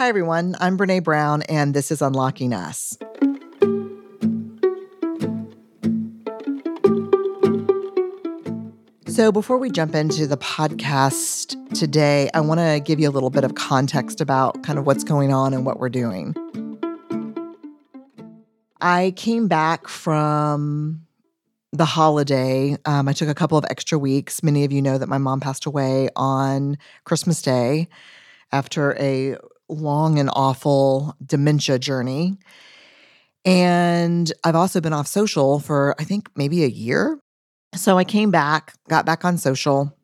Hi, everyone. I'm Brene Brown, and this is Unlocking Us. So, before we jump into the podcast today, I want to give you a little bit of context about kind of what's going on and what we're doing. I came back from the holiday. Um, I took a couple of extra weeks. Many of you know that my mom passed away on Christmas Day after a long and awful dementia journey. And I've also been off social for, I think, maybe a year. So I came back, got back on social,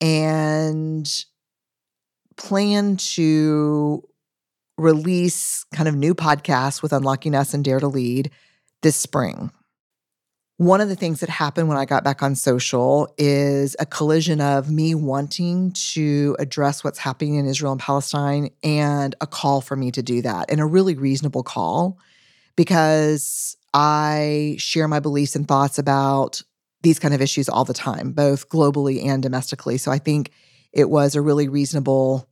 and plan to release kind of new podcasts with Unlocking Us and Dare to Lead this spring. One of the things that happened when I got back on social is a collision of me wanting to address what's happening in Israel and Palestine and a call for me to do that, and a really reasonable call because I share my beliefs and thoughts about these kind of issues all the time, both globally and domestically. So I think it was a really reasonable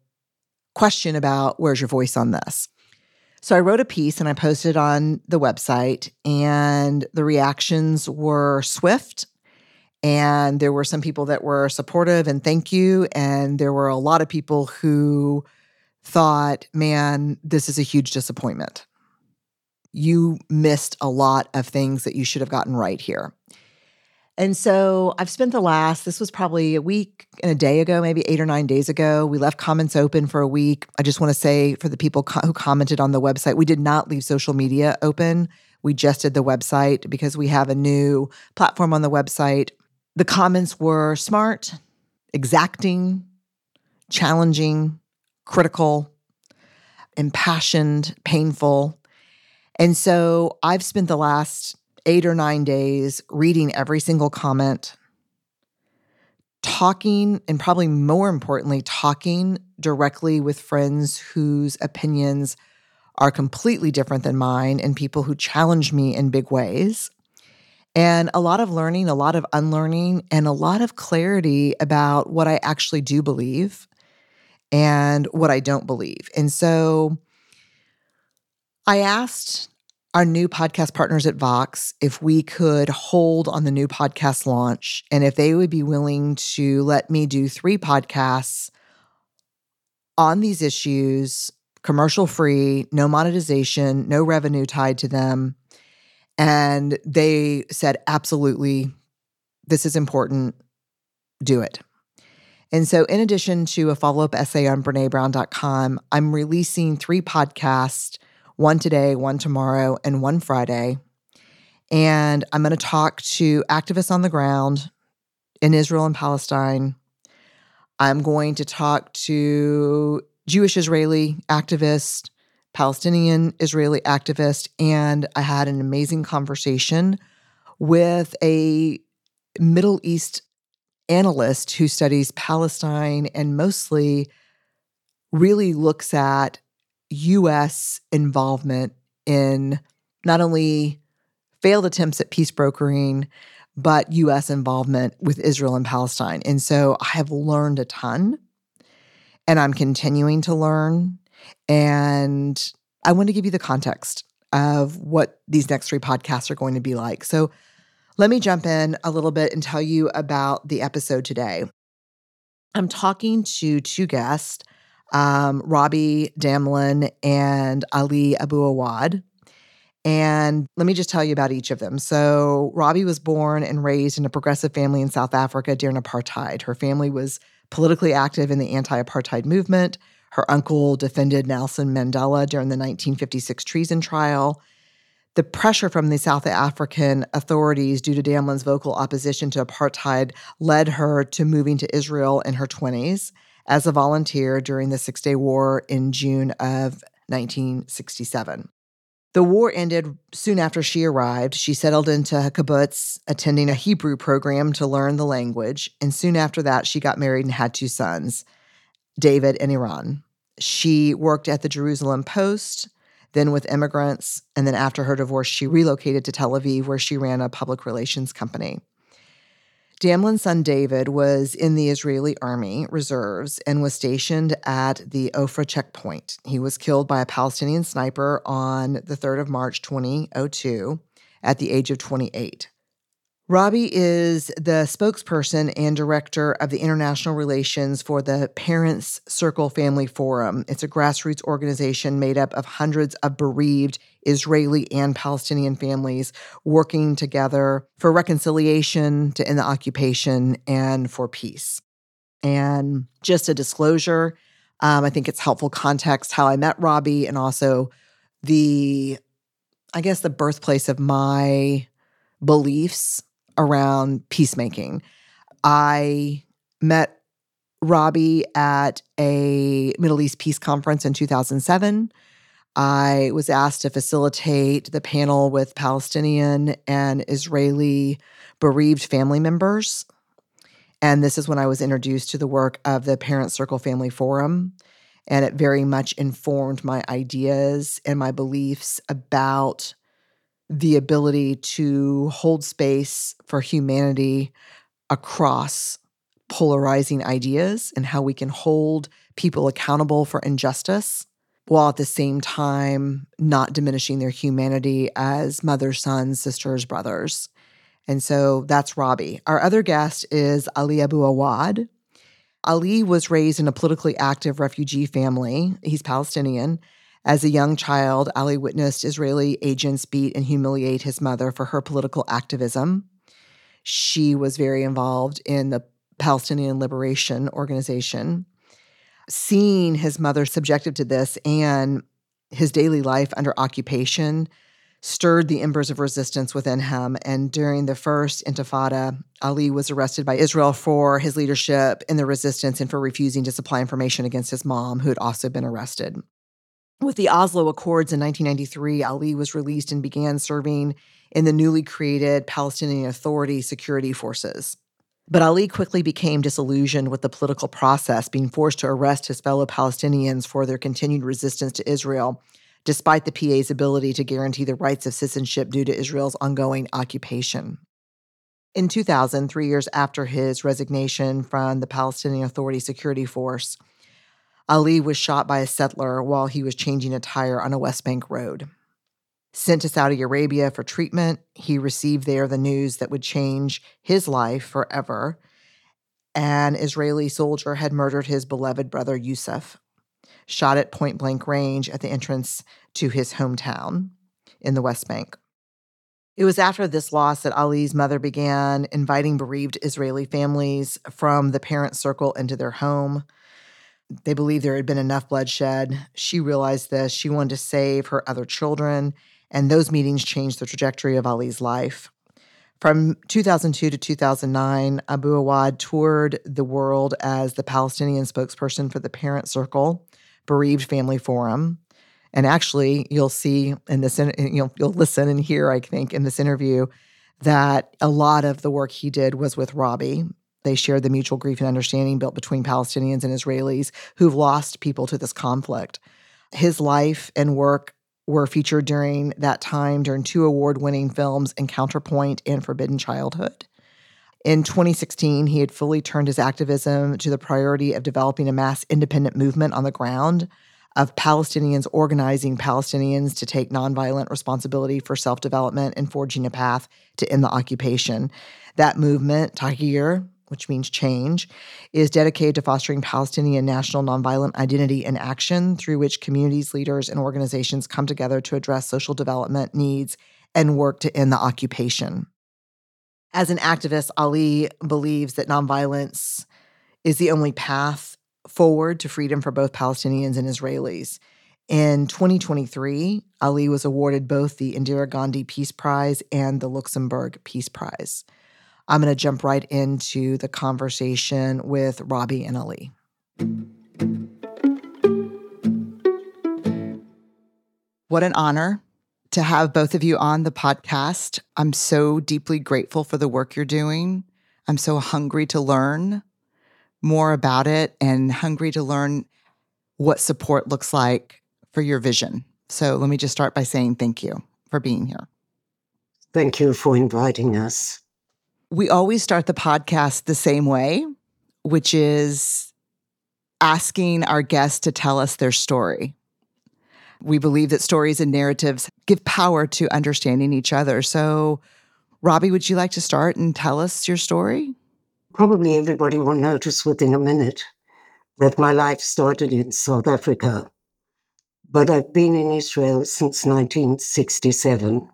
question about where's your voice on this. So I wrote a piece and I posted on the website, and the reactions were swift. And there were some people that were supportive and thank you. And there were a lot of people who thought, man, this is a huge disappointment. You missed a lot of things that you should have gotten right here. And so I've spent the last, this was probably a week and a day ago, maybe eight or nine days ago. We left comments open for a week. I just want to say for the people co- who commented on the website, we did not leave social media open. We just did the website because we have a new platform on the website. The comments were smart, exacting, challenging, critical, impassioned, painful. And so I've spent the last eight or nine days reading every single comment, talking, and probably more importantly, talking directly with friends whose opinions are completely different than mine and people who challenge me in big ways. And a lot of learning, a lot of unlearning, and a lot of clarity about what I actually do believe and what I don't believe. And so I asked our new podcast partners at Vox if we could hold on the new podcast launch and if they would be willing to let me do three podcasts on these issues, commercial free, no monetization, no revenue tied to them. And they said, absolutely, this is important, do it. And so, in addition to a follow up essay on BreneBrown.com, I'm releasing three podcasts one today, one tomorrow, and one Friday. And I'm going to talk to activists on the ground in Israel and Palestine. I'm going to talk to Jewish Israeli activists, Palestinian Israeli activists, and I had an amazing conversation with a Middle East analyst who studies Palestine and mostly really looks at US involvement in not only failed attempts at peace brokering, but US involvement with Israel and Palestine. And so I have learned a ton and I'm continuing to learn. And I want to give you the context of what these next three podcasts are going to be like. So let me jump in a little bit and tell you about the episode today. I'm talking to two guests um, Robi Damelin and Ali Abu Awwad. And let me just tell you about each of them. So, Robi was born and raised in a progressive family in South Africa during apartheid. Her family was politically active in the anti apartheid movement. Her uncle defended Nelson Mandela during the 1956 treason trial. The pressure from the South African authorities due to Damelin's vocal opposition to apartheid led her to moving to Israel in her 20s as a volunteer during the Six Day War in June of 1967. The war ended soon after she arrived. She settled into kibbutz, attending a Hebrew program to learn the language. And soon after that, she got married and had two sons, David and Eran. She worked at the Jerusalem Post, then with immigrants. And then after her divorce, she relocated to Tel Aviv, where she ran a public relations company. Damelin's son David was in the Israeli army reserves and was stationed at the Ofra checkpoint. He was killed by a Palestinian sniper on the 3rd of March 2002 at the age of 28. Robi is the spokesperson and director of the international relations for the Parents Circle Family Forum. It's a grassroots organization made up of hundreds of bereaved Israeli and Palestinian families working together for reconciliation, to end the occupation, and for peace. And just a disclosure, um, I think it's helpful context how I met Robi and also the, I guess, the birthplace of my beliefs around peacemaking. I met Robi at a Middle East peace conference in 2007. I was asked to facilitate the panel with Palestinian and Israeli bereaved family members. And this is when I was introduced to the work of the Parent Circle Family Forum. And it very much informed my ideas and my beliefs about the ability to hold space for humanity across polarizing ideas and how we can hold people accountable for injustice while at the same time not diminishing their humanity as mothers, sons, sisters, brothers. And so that's Robi. Our other guest is Ali Abu Awwad. Ali was raised in a politically active refugee family. He's Palestinian as a young child, Ali witnessed Israeli agents beat and humiliate his mother for her political activism. She was very involved in the Palestinian Liberation Organization. Seeing his mother subjected to this and his daily life under occupation stirred the embers of resistance within him. And during the first Intifada, Ali was arrested by Israel for his leadership in the resistance and for refusing to supply information against his mom, who had also been arrested. With the Oslo Accords in 1993, Ali was released and began serving in the newly created Palestinian Authority security forces. But Ali quickly became disillusioned with the political process, being forced to arrest his fellow Palestinians for their continued resistance to Israel, despite the PA's ability to guarantee the rights of citizenship due to Israel's ongoing occupation. In 2000, three years after his resignation from the Palestinian Authority Security Force, Ali was shot by a settler while he was changing a tire on a West Bank road. Sent to Saudi Arabia for treatment, he received there the news that would change his life forever. An Israeli soldier had murdered his beloved brother Yusuf, shot at point blank range at the entrance to his hometown in the West Bank. It was after this loss that Ali's mother began inviting bereaved Israeli families from the parent circle into their home they believed there had been enough bloodshed. She realized this. She wanted to save her other children, and those meetings changed the trajectory of Ali's life. From 2002 to 2009, Abu Awwad toured the world as the Palestinian spokesperson for the Parent Circle Bereaved Family Forum. And actually, you'll see in this, you'll, you'll listen and hear, I think, in this interview that a lot of the work he did was with Robi. They shared the mutual grief and understanding built between Palestinians and Israelis who've lost people to this conflict. His life and work were featured during that time during two award winning films, Encounterpoint and Forbidden Childhood. In 2016, he had fully turned his activism to the priority of developing a mass independent movement on the ground of Palestinians organizing Palestinians to take nonviolent responsibility for self development and forging a path to end the occupation. That movement, Taghyeer, which means change, is dedicated to fostering Palestinian national nonviolent identity and action through which communities, leaders, and organizations come together to address social development needs and work to end the occupation. As an activist, Ali believes that nonviolence is the only path forward to freedom for both Palestinians and Israelis. In 2023, Ali was awarded both the Indira Gandhi Peace Prize and the Luxembourg Peace Prize. I'm going to jump right into the conversation with Robi and Ali. What an honor to have both of you on the podcast. I'm so deeply grateful for the work you're doing. I'm so hungry to learn more about it and hungry to learn what support looks like for your vision. So let me just start by saying thank you for being here. Thank you for inviting us. We always start the podcast the same way, which is asking our guests to tell us their story. We believe that stories and narratives give power to understanding each other. So, Robi, would you like to start and tell us your story? Probably everybody will notice within a minute that my life started in South Africa. But I've been in Israel since 1967.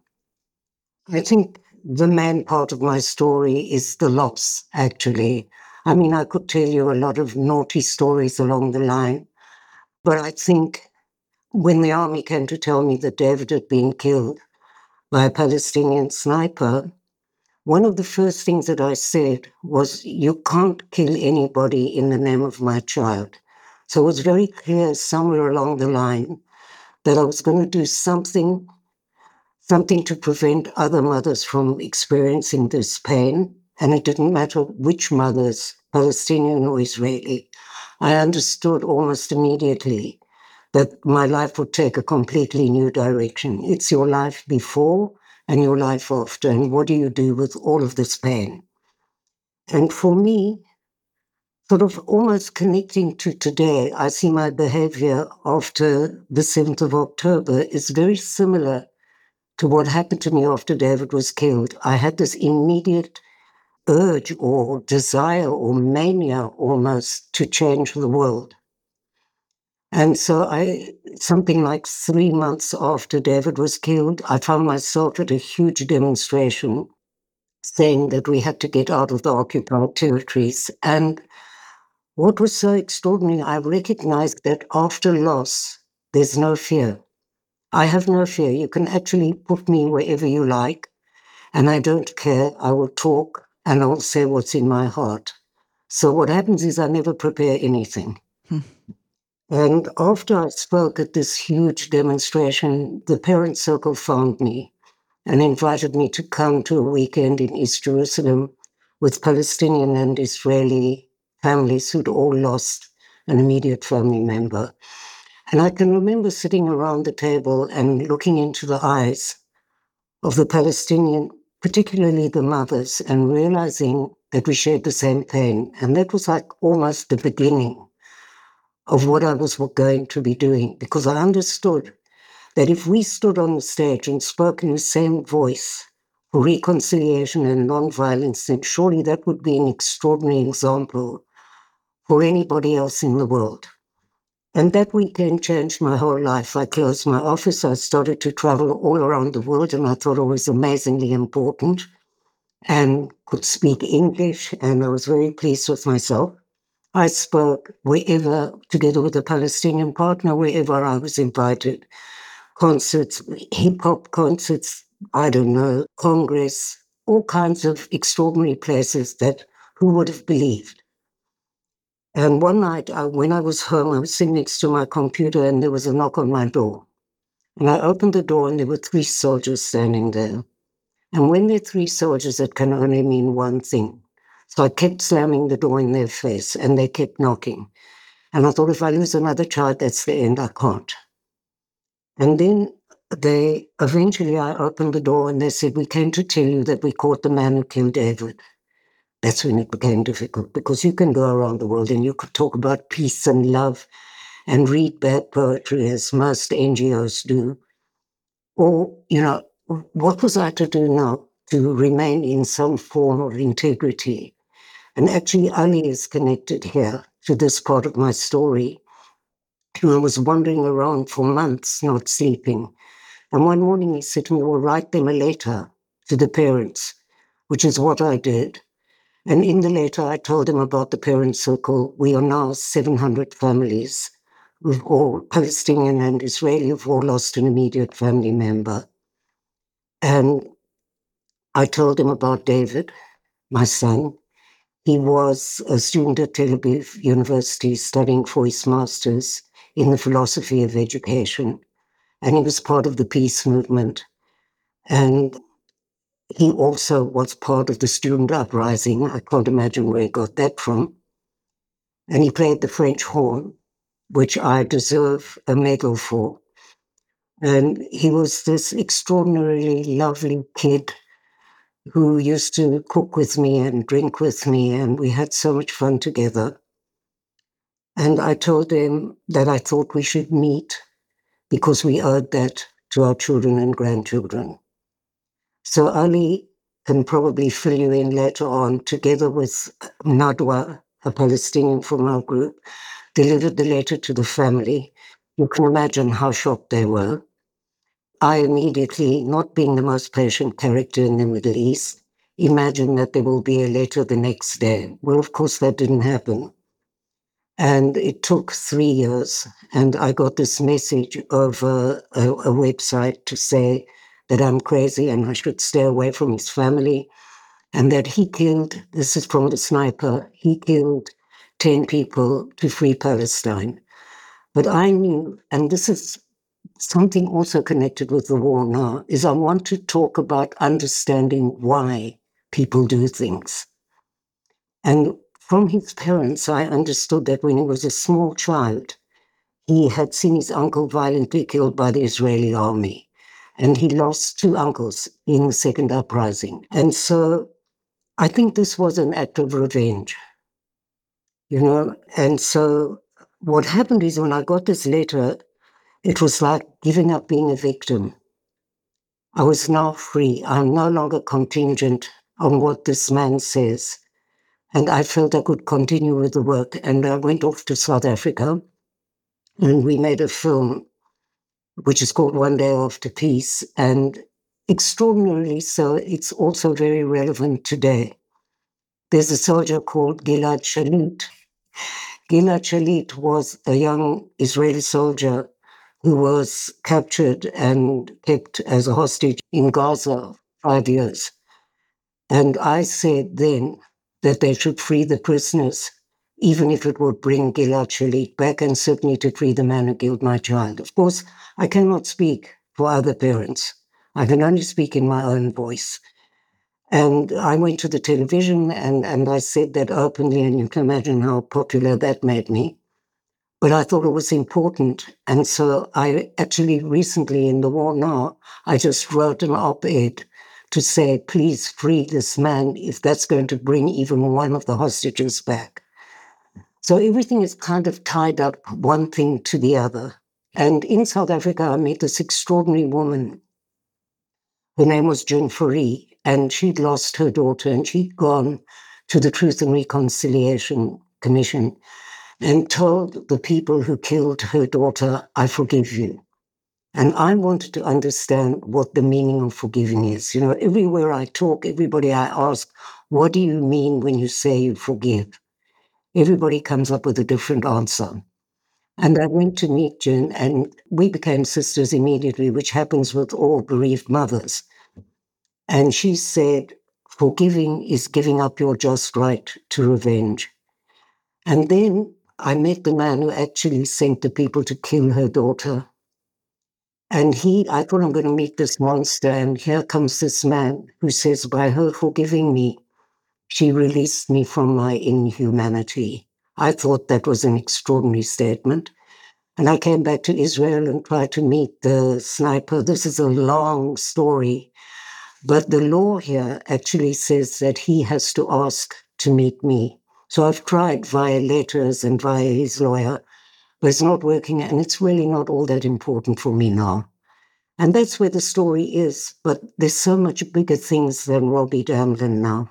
I think the main part of my story is the loss, actually. I mean, I could tell you a lot of naughty stories along the line, but I think when the army came to tell me that David had been killed by a Palestinian sniper, one of the first things that I said was, You can't kill anybody in the name of my child. So it was very clear somewhere along the line that I was going to do something something to prevent other mothers from experiencing this pain. And it didn't matter which mothers, Palestinian or Israeli. I understood almost immediately that my life would take a completely new direction. It's your life before and your life after. And what do you do with all of this pain? And for me, sort of almost connecting to today, I see my behavior after the 7th of October is very similar to what happened to me after David was killed. I had this immediate urge or desire or mania almost to change the world. And so I, something like three months after David was killed, I found myself at a huge demonstration saying that we had to get out of the occupied territories. And what was so extraordinary, I recognized that after loss, there's no fear. I have no fear. You can actually put me wherever you like, and I don't care. I will talk and I'll say what's in my heart. So what happens is I never prepare anything. Hmm. And after I spoke at this huge demonstration, the parent circle found me and invited me to come to a weekend in East Jerusalem with Palestinian and Israeli families who'd all lost an immediate family member. And I can remember sitting around the table and looking into the eyes of the Palestinian, particularly the mothers, and realizing that we shared the same pain. And that was like almost the beginning of what I was going to be doing, because I understood that if we stood on the stage and spoke in the same voice for reconciliation and nonviolence, then surely that would be an extraordinary example for anybody else in the world. And that weekend changed my whole life. I closed my office. I started to travel all around the world, and I thought it was amazingly important and could speak English, and I was very pleased with myself. I spoke wherever, together with a Palestinian partner, wherever I was invited. Concerts, hip hop concerts, I don't know, Congress, all kinds of extraordinary places that who would have believed? And one night, I, when I was home, I was sitting next to my computer and there was a knock on my door. And I opened the door and there were three soldiers standing there. And when there are three soldiers, it can only mean one thing. So I kept slamming the door in their face and they kept knocking. And I thought, if I lose another child, that's the end. I can't. And then they eventually, I opened the door and they said, We came to tell you that we caught the man who killed David that's when it became difficult because you can go around the world and you could talk about peace and love and read bad poetry as most NGOs do. Or, you know, what was I to do now to remain in some form of integrity? And actually, Ali is connected here to this part of my story. And I was wandering around for months, not sleeping. And one morning he said to me, Well, write them a letter to the parents, which is what I did. And in the letter, I told him about the parent circle. We are now 700 families. We've all, Palestinian and Israeli, have all lost an immediate family member. And I told him about David, my son. He was a student at Tel Aviv University studying for his master's in the philosophy of education. And he was part of the peace movement. And he also was part of the student uprising. I can't imagine where he got that from. And he played the French horn, which I deserve a medal for. And he was this extraordinarily lovely kid, who used to cook with me and drink with me, and we had so much fun together. And I told him that I thought we should meet because we owed that to our children and grandchildren. So Ali can probably fill you in later on, together with uh, Nadwa, a Palestinian from our group, delivered the letter to the family. You can imagine how shocked they were. I immediately, not being the most patient character in the Middle East, imagined that there will be a letter the next day. Well, of course, that didn't happen. And it took three years. And I got this message over a, a website to say that I'm crazy and I should stay away from his family. And that he killed, this is from the sniper, he killed 10 people to free Palestine. But I knew, and this is something also connected with the war now, is I want to talk about understanding why people do things. And from his parents, I understood that when he was a small child, he had seen his uncle violently killed by the Israeli army. And he lost two uncles in the second uprising. And so I think this was an act of revenge, you know. And so what happened is when I got this letter, it was like giving up being a victim. I was now free. I'm no longer contingent on what this man says. And I felt I could continue with the work. And I went off to South Africa and we made a film which is called One Day After Peace. And extraordinarily so, it's also very relevant today. There's a soldier called Gilad Shalit. Gilad Shalit was a young Israeli soldier who was captured and kept as a hostage in Gaza five years. And I said then that they should free the prisoners, even if it would bring Gilad Shalit back, and certainly to free the man who killed my child. Of course, I cannot speak for other parents. I can only speak in my own voice. And I went to the television and, and I said that openly, and you can imagine how popular that made me. But I thought it was important. And so I actually recently in the war now, I just wrote an op ed to say, please free this man if that's going to bring even one of the hostages back. So everything is kind of tied up one thing to the other. And in South Africa, I met this extraordinary woman. Her name was June Fourie, and she'd lost her daughter and she'd gone to the Truth and Reconciliation Commission and told the people who killed her daughter, I forgive you. And I wanted to understand what the meaning of forgiving is. You know, everywhere I talk, everybody I ask, what do you mean when you say you forgive? Everybody comes up with a different answer. And I went to meet June, and we became sisters immediately, which happens with all bereaved mothers. And she said, Forgiving is giving up your just right to revenge. And then I met the man who actually sent the people to kill her daughter. And he, I thought I'm going to meet this monster. And here comes this man who says, by her forgiving me, she released me from my inhumanity. I thought that was an extraordinary statement. And I came back to Israel and tried to meet the sniper. This is a long story. But the law here actually says that he has to ask to meet me. So I've tried via letters and via his lawyer but it's not working and it's really not all that important for me now. And that's where the story is. But there's so much bigger things than Robi Damelin now.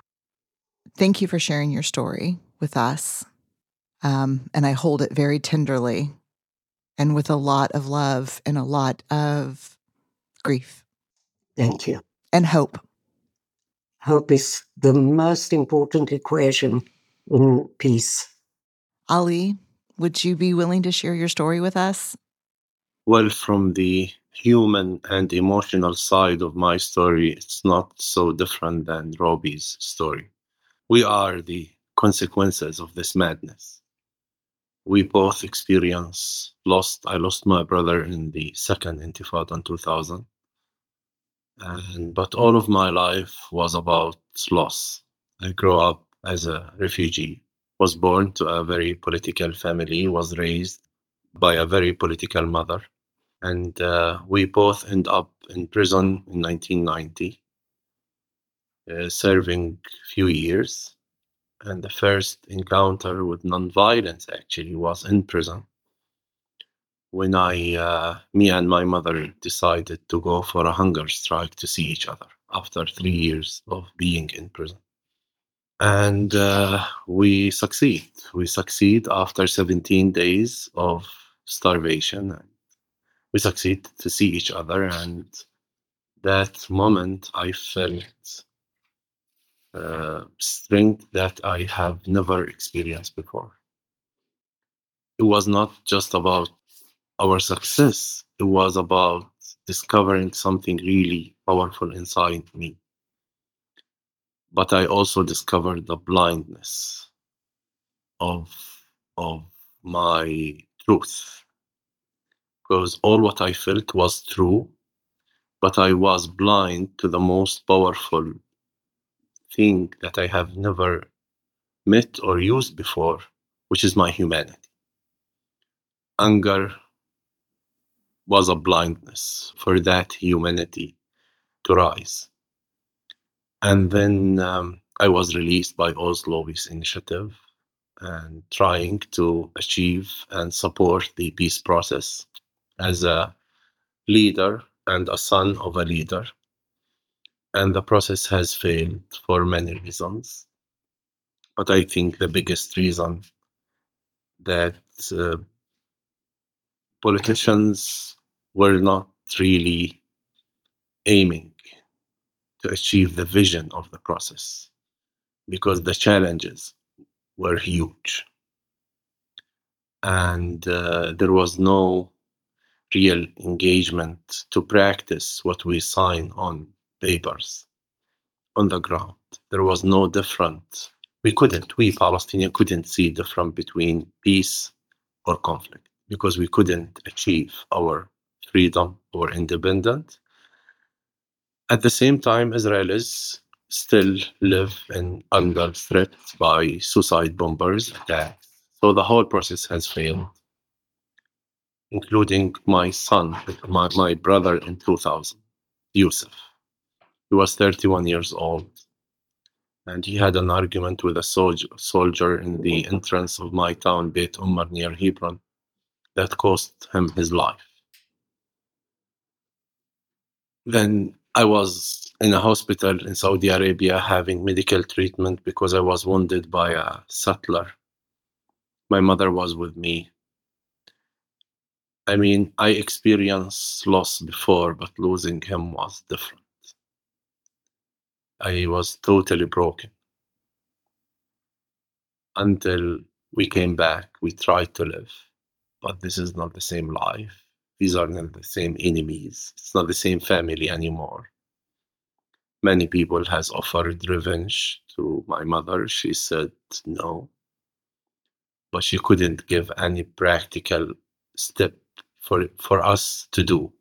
Thank you for sharing your story with us. Um, and I hold it very tenderly and with a lot of love and a lot of grief. Thank you. And hope. Hope is the most important equation in peace. Ali, would you be willing to share your story with us? Well, from the human and emotional side of my story, it's not so different than Robi's story. We are the consequences of this madness. We both experience lost. I lost my brother in the second intifada in 2000. And, but all of my life was about loss. I grew up as a refugee was born to a very political family, was raised by a very political mother. And uh, we both end up in prison in 1990. Uh, serving few years. And the first encounter with nonviolence actually was in prison when I, uh, me and my mother decided to go for a hunger strike to see each other after three years of being in prison. And uh, we succeed. We succeed after 17 days of starvation. We succeed to see each other. And that moment, I felt Uh, strength that I have never experienced before. It was not just about our success. It was about discovering something really powerful inside me. But i also discovered the blindness of of my truth. Because all what i felt was true but i was blind to the most powerful thing that i have never met or used before which is my humanity anger was a blindness for that humanity to rise. And then um, I was released by Oslo Peace Initiative and trying to achieve and support the peace process as a leader and a son of a leader. And the process has failed for many reasons. But I think the biggest reason that uh, politicians were not really aiming to achieve the vision of the process because the challenges were huge and uh, there was no real engagement to practice what we sign on papers on the ground there was no different we couldn't we palestinians couldn't see different between peace or conflict because we couldn't achieve our freedom or independent. At the same time, Israelis still live in under threat by suicide bombers attacks. So the whole process has failed, including my son, my, my brother in 2000, Yusuf. He was 31 years old and he had an argument with a soldier, in the entrance of my town, Beit Umar near Hebron, that cost him his life. Then I was in a hospital in Saudi Arabia having medical treatment because I was wounded by a settler. My mother was with me. I mean, I experienced loss before, but losing him was different. I was totally broken. Until we came back, we tried to live, but this is not the same life these are not the same enemies. It's not the same family anymore. Many people has offered revenge to my mother. She said no, but she couldn't give any practical step for for us to do.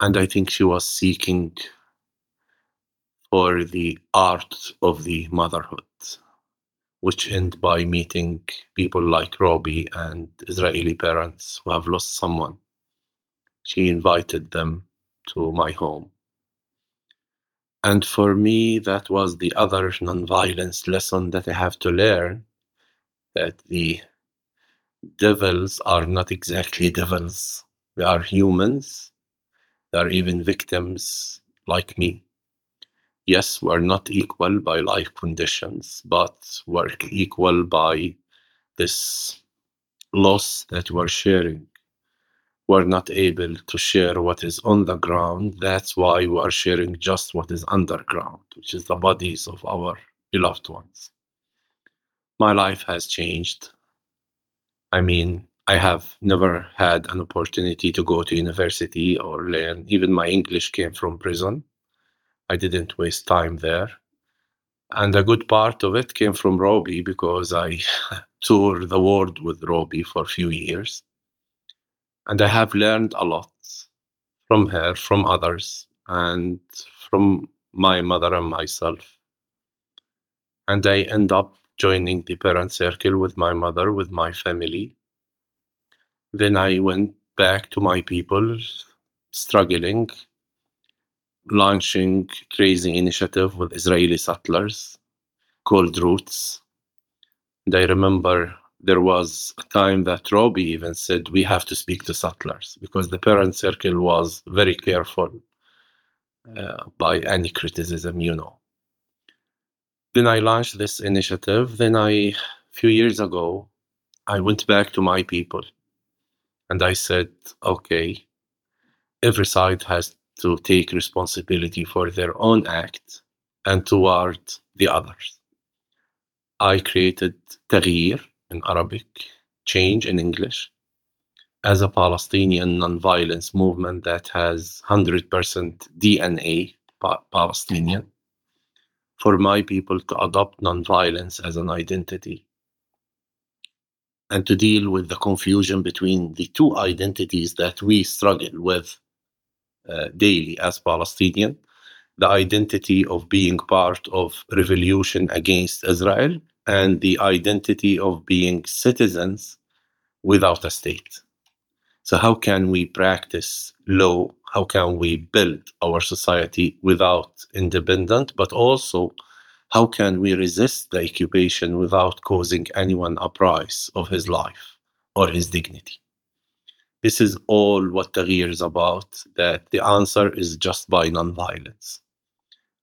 And I think she was seeking for the art of the motherhood which end by meeting people like Robi and Israeli parents who have lost someone. She invited them to my home. And for me, that was the other nonviolence lesson that I have to learn that the devils are not exactly devils, they are humans, they are even victims like me yes, we're not equal by life conditions, but we're equal by this loss that we're sharing. We're not able to share what is on the ground. That's why we are sharing just what is underground, which is the bodies of our beloved ones. My life has changed. I mean, I have never had an opportunity to go to university or learn. Even my English came from prison. I didn't waste time there. And a good part of it came from Robi because I toured the world with Robi for a few years. And I have learned a lot from her, from others, and from my mother and myself. And I end up joining the parent circle with my mother, with my family. Then I went back to my people, struggling launching crazy initiative with Israeli settlers called Roots. And I remember there was a time that Robi even said we have to speak to settlers because the parent circle was very careful uh, by any criticism, you know. Then I launched this initiative. Then I, a few years ago, I went back to my people and I said, okay, every side has to take responsibility for their own act and toward the others. I created Taghyeer in Arabic, change in English, as a Palestinian nonviolence movement that has 100% DNA pa- Palestinian, for my people to adopt nonviolence as an identity and to deal with the confusion between the two identities that we struggle with Uh, daily as Palestinian the identity of being part of revolution against Israel and the identity of being citizens without a state. So, how can we practice law? How can we build our society without independent, but also how can we resist the occupation without causing anyone a price of his life or his dignity? This is all what Taghyeer is about, that the answer is just by nonviolence.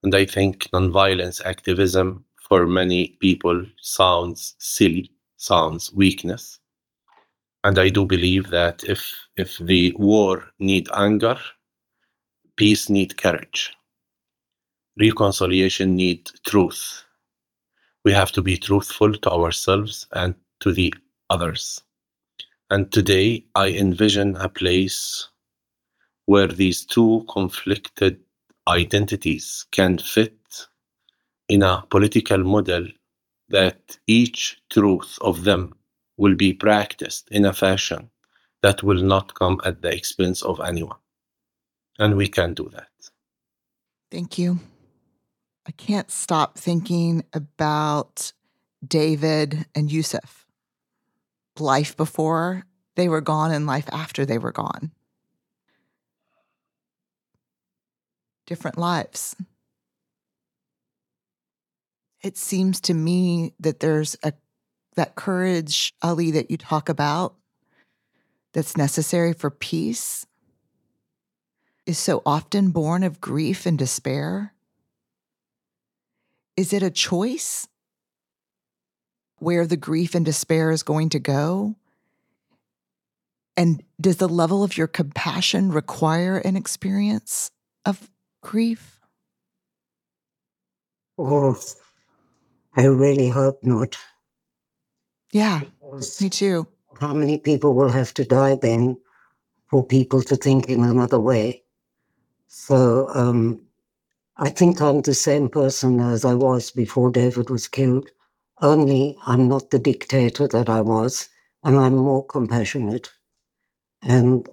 And I think nonviolence activism for many people sounds silly, sounds weakness. And I do believe that if if the war need anger, peace need courage. Reconciliation need truth. We have to be truthful to ourselves and to the others. And today I envision a place where these two conflicted identities can fit in a political model that each truth of them will be practiced in a fashion that will not come at the expense of anyone. And we can do that. Thank you. I can't stop thinking about David and Yusuf life before they were gone and life after they were gone. Different lives. It seems to me that there's a that courage, Ali, that you talk about that's necessary for peace is so often born of grief and despair. Is it a choice where the grief and despair is going to go? And does the level of your compassion require an experience of grief? Oh, I really hope not. Yeah, Because me too. how many people will have to die then for people to think in another way? So um, I think I'm the same person as I was before David was killed, only I'm not the dictator that I was, and I'm more compassionate. And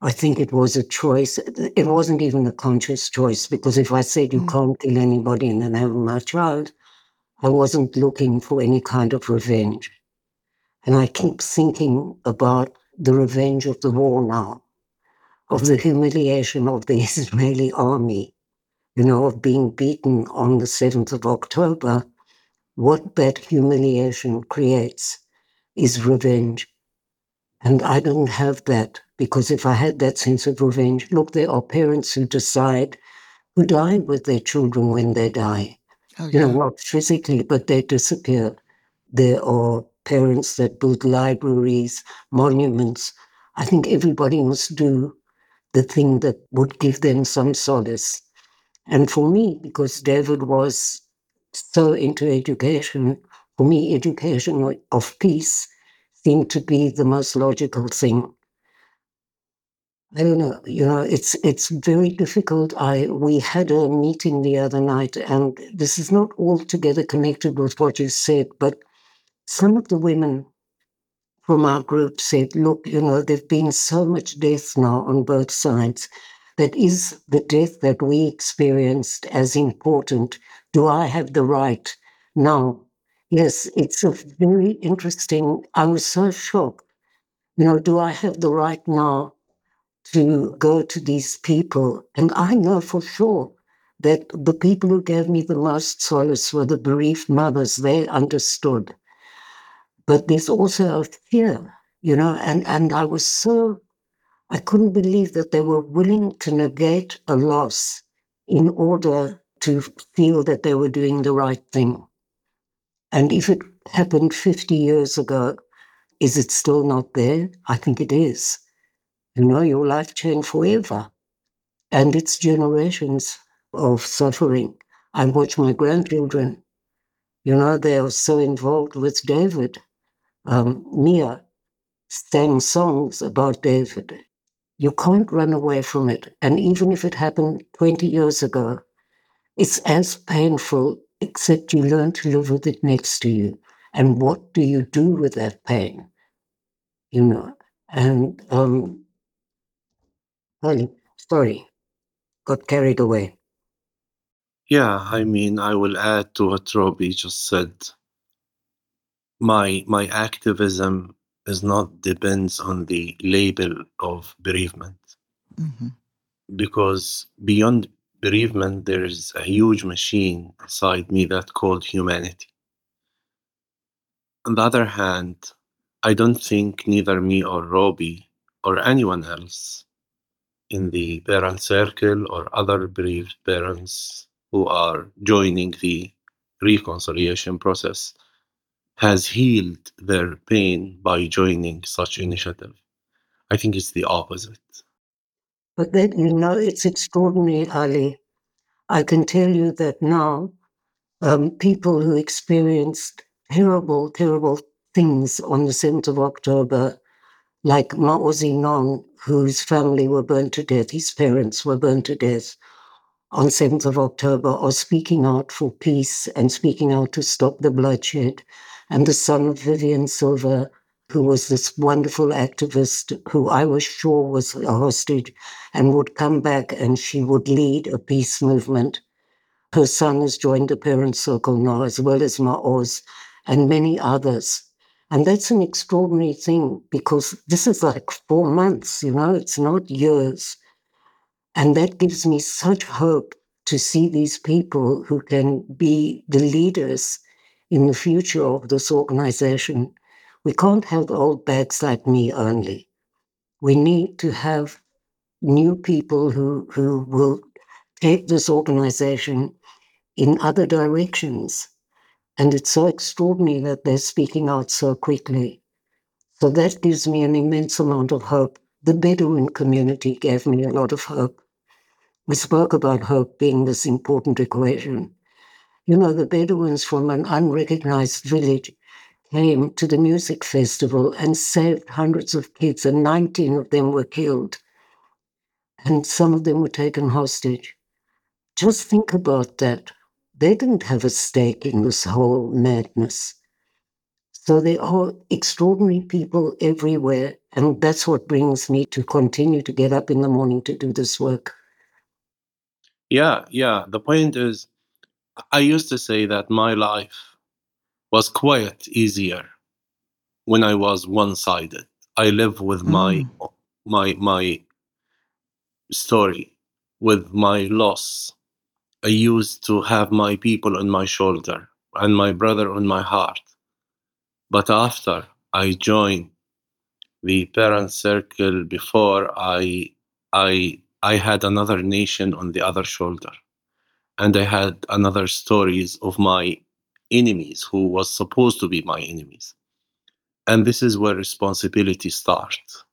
I think it was a choice. It wasn't even a conscious choice because if I said you Mm. can't kill anybody in the name of my child, I wasn't looking for any kind of revenge. And I keep thinking about the revenge of the war now, of the humiliation of the Israeli army, you know, of being beaten on the 7th of October. What that humiliation creates is revenge. And I don't have that because if I had that sense of revenge, look, there are parents who decide who die with their children when they die Oh, you know, not physically, but they disappear. There are parents that build libraries, monuments. I think everybody must do the thing that would give them some solace. And for me, because David was so into education, for me, education of peace seemed to be the most logical thing. I don't know. You know, it's it's very difficult. I we had a meeting the other night, and this is not altogether connected with what you said, but some of the women from our group said, "Look, you know, there've been so much death now on both sides. That is the death that we experienced as important. Do I have the right now?" Yes, it's a very interesting. I was so shocked. You know, do I have the right now to go to these people. And I know for sure that the people who gave me the most solace were the bereaved mothers. They understood. But there's also a fear, you know, and, and I was so, I couldn't believe that they were willing to negate a loss in order to feel that they were doing the right thing. And if it happened 50 years ago, is it still not there? I think it is. You know, your life changed forever. And it's generations of suffering. I watch my grandchildren, you know, they are so involved with David. Um, Mia sang songs about David. You can't run away from it. And even if it happened 20 years ago, it's as painful, except you learn to live with it next to you. And what do you do with that pain? You know, and um, sorry, got carried away. Yeah, I mean, I will add to what Robi just said. My my activism is not depends on the label of bereavement, mm-hmm. because beyond bereavement, there is a huge machine inside me that called humanity. On the other hand, I don't think neither me or Robi or anyone else in the parent circle or other bereaved parents who are joining the reconciliation process has healed their pain by joining such initiative. I think it's the opposite. But then, you know, it's extraordinary, Ali. I can tell you that now, um, people who experienced terrible, terrible things on the 7th of October, like Maoz Inon, whose family were burned to death, his parents were burned to death, on 7th of October are speaking out for peace and speaking out to stop the bloodshed. And the son of Vivian Silver, who was this wonderful activist who I was sure was a hostage and would come back and she would lead a peace movement. Her son has joined the parent circle now, as well as Maoz and many others. And that's an extraordinary thing because this is like four months, you know, it's not years. And that gives me such hope to see these people who can be the leaders in the future of this organization. We can't have old bags like me only. We need to have new people who, who will take this organization in other directions. And it's so extraordinary that they're speaking out so quickly. So that gives me an immense amount of hope. The Bedouin community gave me a lot of hope. We spoke about hope being this important equation. You know, the Bedouins from an unrecognized village came to the music festival and saved hundreds of kids, and 19 of them were killed. And some of them were taken hostage. Just think about that. They didn't have a stake in this whole madness. So there are extraordinary people everywhere, and that's what brings me to continue to get up in the morning to do this work. Yeah, yeah. The point is, I used to say that my life was quite easier when I was one-sided. I live with my mm. my my story, with my loss. I used to have my people on my shoulder and my brother on my heart. But after I joined the parent circle before I I I had another nation on the other shoulder. And I had another stories of my enemies who was supposed to be my enemies. And this is where responsibility starts.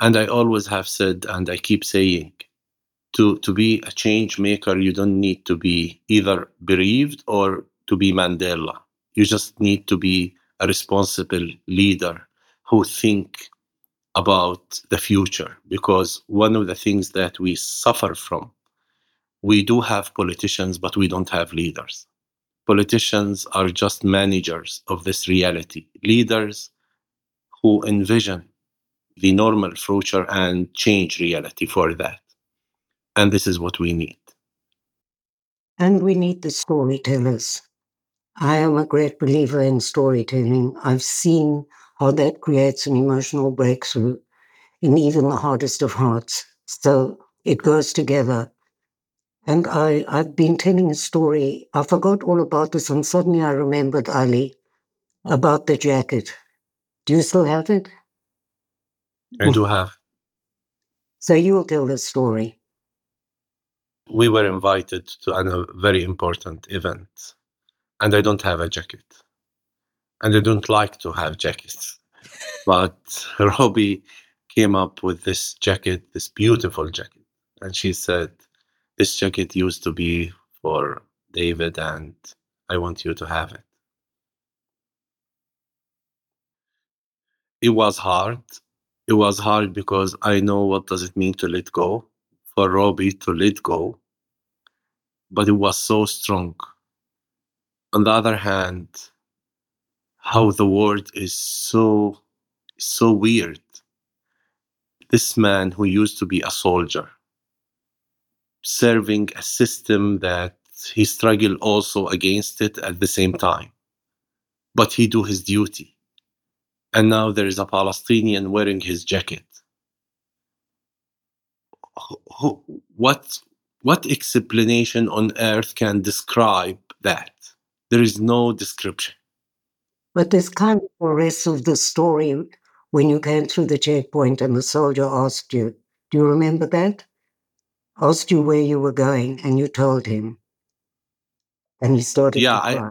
And I always have said, and I keep saying, to, to be a change maker, you don't need to be either bereaved or to be Mandela. You just need to be a responsible leader who think about the future because one of the things that we suffer from we do have politicians but we don't have leaders politicians are just managers of this reality leaders who envision the normal future and change reality for that and this is what we need and we need the storytellers i am a great believer in storytelling i've seen how that creates an emotional breakthrough. in even the hardest of hearts. So it goes together. And I, I've been telling a story. I forgot all about this, and suddenly I remembered, Ali, about the jacket. Do you still have it? I do have. So you will tell the story. We were invited to a very important event, and I don't have a jacket. And I don't like to have jackets. but Robi came up with this jacket, this beautiful jacket. And she said, This jacket used to be for David, and I want you to have it. It was hard. It was hard because I know what does it mean to let go, for Robi to let go. But it was so strong. On the other hand, how the world is so so weird this man who used to be a soldier, serving a system that he struggled also against it at the same time. But he do his duty. And now there is a Palestinian wearing his jacket. What, what explanation on earth can describe that? There is no description. But there's kind of the rest of the story when you came through the checkpoint and the soldier asked you, do you remember that? Asked you where you were going and you told him. And he started yeah, I,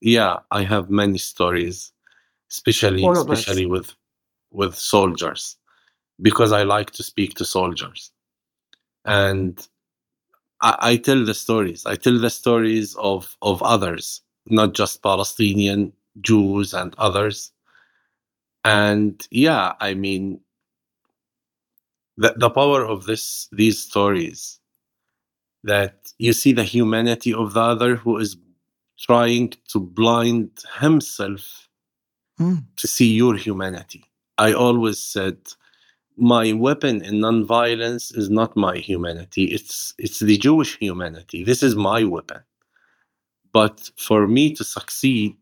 yeah, I have many stories, especially especially us. with with soldiers, because I like to speak to soldiers. And I, I tell the stories. I tell the stories of, of others, not just Palestinian Jews and others and yeah i mean the, the power of this these stories that you see the humanity of the other who is trying to blind himself mm. to see your humanity. I always said my weapon in nonviolence is not my humanity it's it's the jewish humanity. This is my weapon. But for me to succeed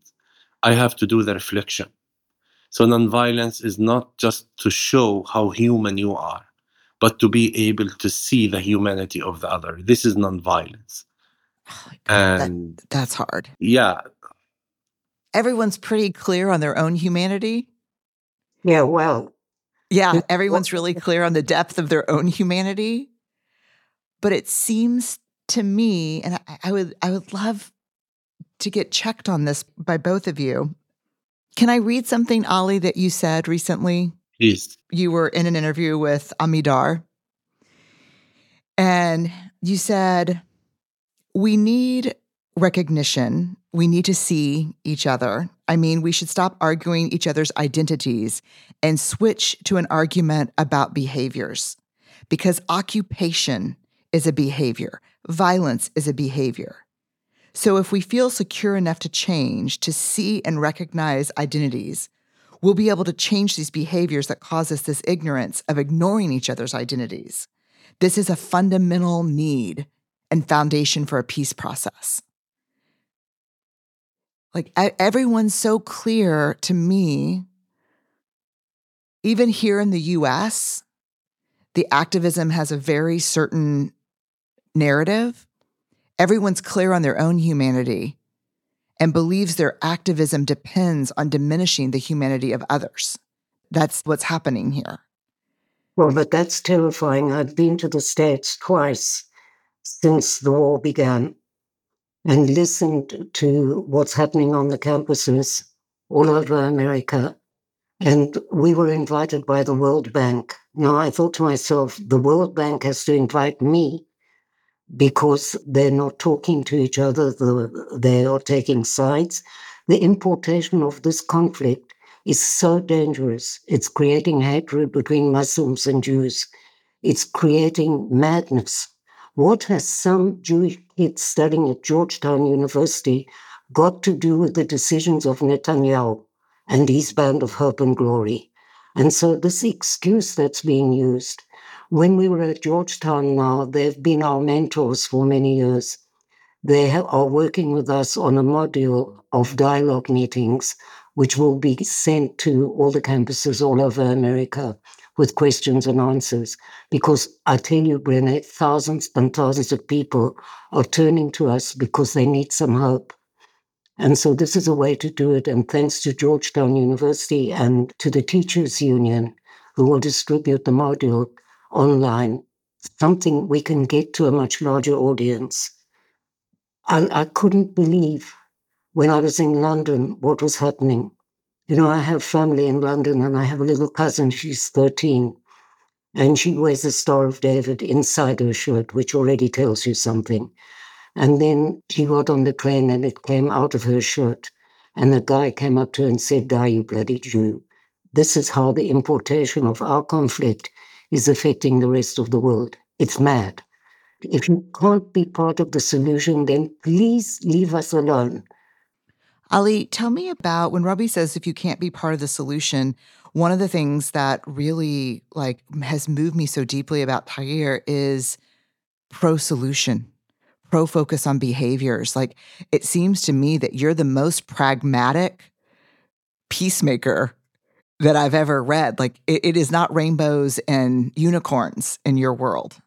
i have to do the reflection. So nonviolence is not just to show how human you are, but to be able to see the humanity of the other. This is nonviolence. Oh and that, that's hard. Yeah. Everyone's pretty clear on their own humanity. Yeah, well. Yeah, everyone's really clear on the depth of their own humanity. But it seems to me, and I, I would I would love to get checked on this by both of you. Can I read something, Ali, that you said recently? Please. You were in an interview with Amidar, and you said, We need recognition. We need to see each other. I mean, we should stop arguing each other's identities and switch to an argument about behaviors because occupation is a behavior, violence is a behavior. So if we feel secure enough to change, to see and recognize identities, we'll be able to change these behaviors that cause us this ignorance of ignoring each other's identities. This is a fundamental need and foundation for a peace process. Like everyone's so clear to me, even here in the US, the activism has a very certain narrative Everyone's clear on their own humanity and believes their activism depends on diminishing the humanity of others. That's what's happening here. Well, but that's terrifying. I've been to the States twice since the war began and listened to what's happening on the campuses all over America. And we were invited by the World Bank. Now, I thought to myself, the World Bank has to invite me because they're not talking to each other, they are taking sides. The importation of this conflict is so dangerous. It's creating hatred between Muslims and Jews. It's creating madness. What has some Jewish kids studying at Georgetown University got to do with the decisions of Netanyahu and his band of hope and glory? And so, this excuse that's being used when we were at Georgetown now, they've been our mentors for many years. They are working with us on a module of dialogue meetings, which will be sent to all the campuses all over America with questions and answers. Because I tell you, Brené, thousands and thousands of people are turning to us because they need some hope. And so this is a way to do it. And thanks to Georgetown University and to the Teachers Union, who will distribute the module online, something we can get to a much larger audience. I, I couldn't believe when I was in London what was happening. You know, I have family in London and I have a little cousin, she's 13, and she wears the Star of David inside her shirt, which already tells you something. And then she got on the train and it came out of her shirt. And the guy came up to her and said, Die, you bloody Jew. This is how the importation of our conflict is affecting the rest of the world. It's mad. If you can't be part of the solution, then please leave us alone. Ali, tell me about when Robi says if you can't be part of the solution, one of the things that really like has moved me so deeply about Taghyeer is pro solution, pro focus on behaviors. Like it seems to me that you're the most pragmatic peacemaker that I've ever read. Like it, it is not rainbows and unicorns in your world.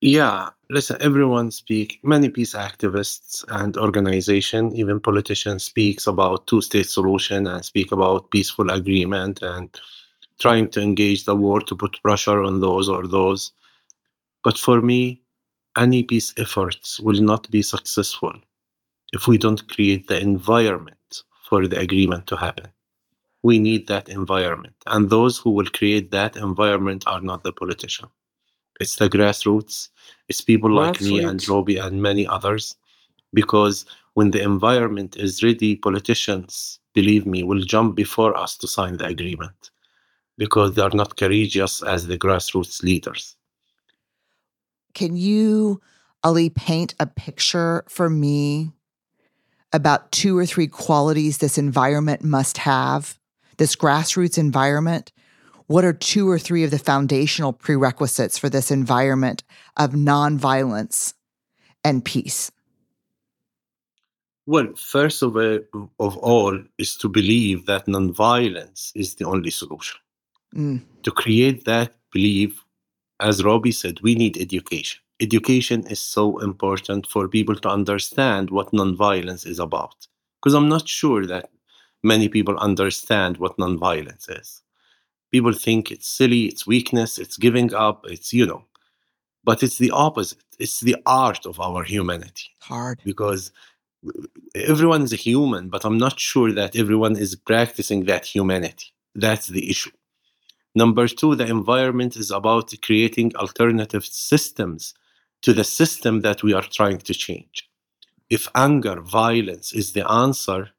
Yeah, listen, everyone speak, many peace activists and organization, even politicians speaks about two-state solution and speak about peaceful agreement and trying to engage the war to put pressure on those or those. But for me, any peace efforts will not be successful if we don't create the environment for the agreement to happen. We need that environment. And those who will create that environment are not the politician. It's the grassroots. It's people like me and Robi and many others. Because when the environment is ready, politicians, believe me, will jump before us to sign the agreement because they are not courageous as the grassroots leaders. Can you, Ali, paint a picture for me about two or three qualities this environment must have, this grassroots environment what are two or three of the foundational prerequisites for this environment of nonviolence and peace? Well, first of, all, of all is to believe that nonviolence is the only solution. Mm. To create that belief, as Robi said, we need education. Education is so important for people to understand what nonviolence is about. Because I'm not sure that many people understand what nonviolence is people think it's silly, it's weakness, it's giving up, it's, you know, but it's the opposite. It's the art of our humanity. Hard. Because everyone is a human, but I'm not sure that everyone is practicing that humanity. That's the issue. Number two, the environment is about creating alternative systems to the system that we are trying to change. If anger, violence is the answer,